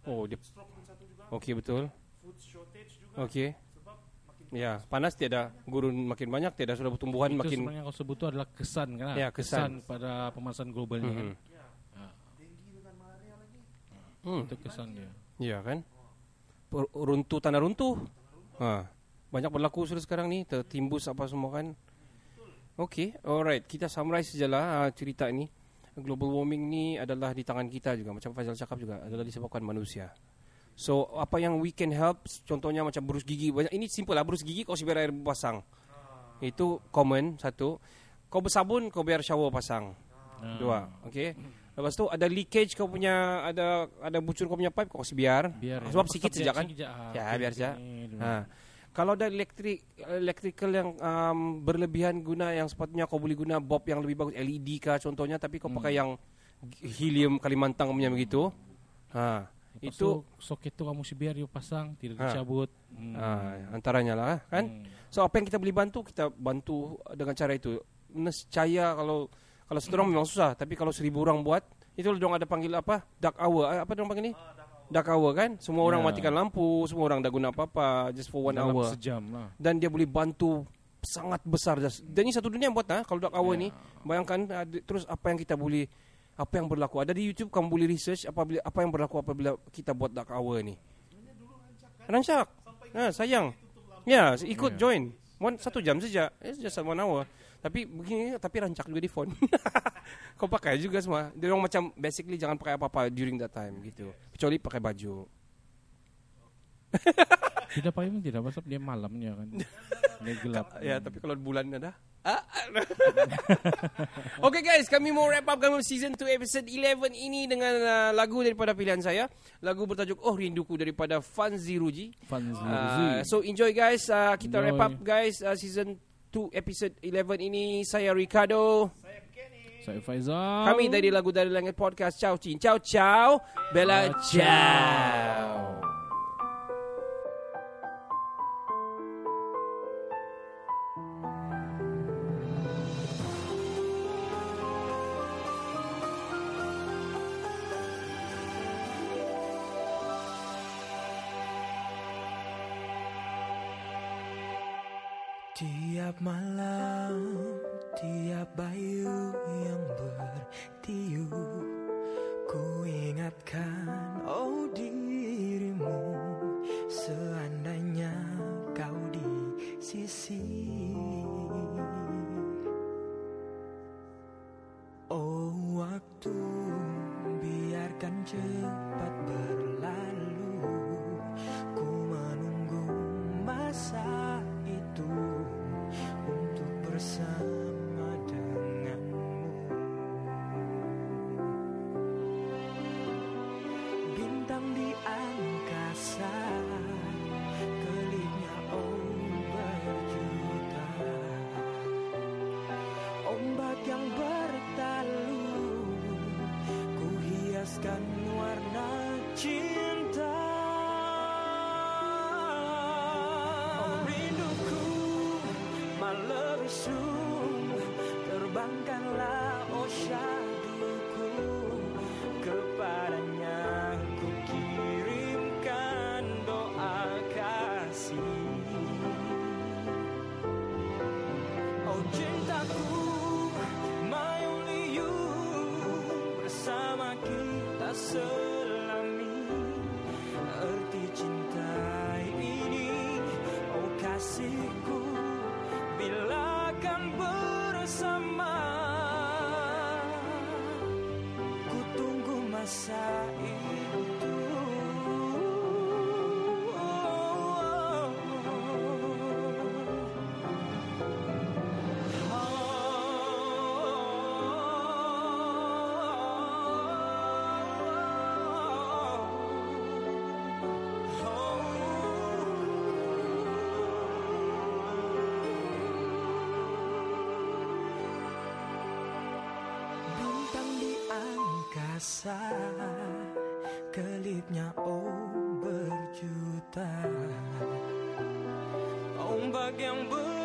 Oh, Dan dia- heat stroke pun satu juga. Okay betul. Food shortage juga. Okay. Sebab makin Ya, panas tiada gurun makin banyak, tiada sudah pertumbuhan Itu makin sebenarnya kau sebut itu adalah kesan kan? Ya, kesan. pada pemanasan global ni kan. Mhm. ya, Ah, denggi dengan malaria lagi. Hmm. Itu kesan dia. Ya kan? Per- runtuh tanah runtuh. Ha. Banyak berlaku sudah sekarang ni tertimbus apa semua kan. Okey, alright. Kita summarize sajalah uh, cerita ni. Global warming ni adalah di tangan kita juga macam Faizal cakap juga adalah disebabkan manusia. So apa yang we can help contohnya macam berus gigi banyak ini simple lah berus gigi kau biar air pasang. Itu common satu. Kau bersabun kau biar shower pasang. Ah. Dua. Okey. Lepas tu ada leakage kau punya ada ada bucur kau punya pipe kau kasih biar. Biar Sebab sikit saja kan. Sikit ah, Ya, biar saja. Ha. Kalau ada elektrik electrical yang um, berlebihan guna yang sepatutnya kau boleh guna bulb yang lebih bagus LED kah contohnya tapi kau pakai yang helium Kalimantan punya begitu. Ha. Lepas Itu tu, soket tu kamu si biar you pasang tidak Ha. dicabut. Hmm. ha, antaranya lah kan. Hmm. So apa yang kita boleh bantu kita bantu dengan cara itu. Nescaya kalau kalau satu orang memang susah tapi kalau seribu orang buat itu dong ada panggil apa dark hour Ah, apa dong panggil ni dark hour kan semua orang Ya. matikan lampu semua orang dah guna apa-apa just for one Dalam hour sejam lah. dan dia boleh bantu sangat besar Jas. Dan ini satu dunia yang buat ah kalau Dark Hour Ya. ni. Bayangkan ah, di- terus apa yang kita boleh apa yang berlaku. Ada di YouTube kamu boleh research apabila apa yang berlaku apabila kita buat Dark Hour ni. Rancak. Ha, sayang. Ya, ikut join. One, satu jam saja. It's just one hour. Tapi begini, tapi rancak juga di phone. Kau pakai juga semua. Dia orang macam basically jangan pakai apa-apa during that time gitu. Kecuali pakai baju. Tidak pakai pun tidak pasal dia malamnya kan. Dia gelap. Ya, tapi kalau bulan ada. Okay guys, kami mau wrap up kami season 2 episode 11 ini dengan uh, lagu daripada pilihan saya. Lagu bertajuk Oh Rinduku daripada Fanzi Ruji. Fun Uh, so enjoy guys. Uh, kita Enjoy. wrap up guys uh, season 2 episode 11 ini. Saya Ricardo. Saya Faizal. Kami dari Lagu Dari Langit Podcast. Ciao Cin. Ciao ciao. Bella ciao. Tiap malam, tiap bayu yang bertiup Ku ingatkan, oh dirimu Seandainya kau di sisi angkasa Kelipnya oh berjuta. Ombak yang bertalu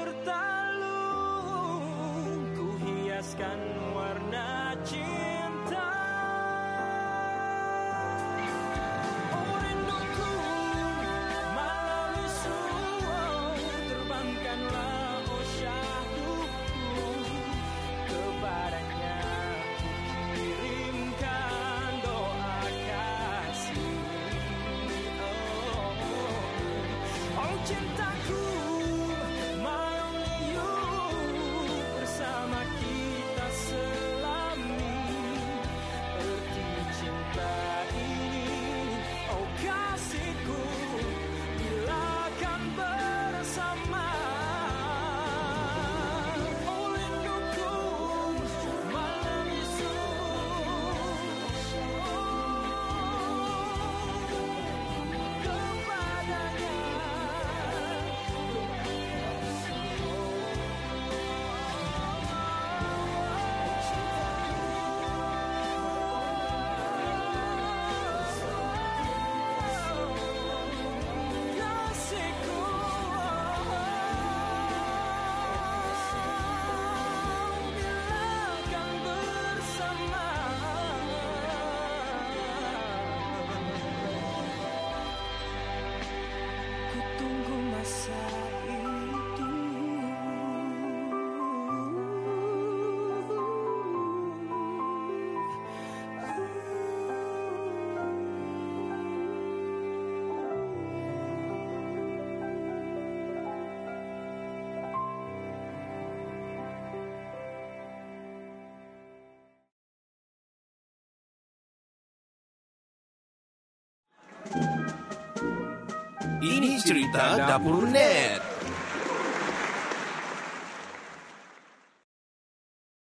Ini cerita Dapur Net.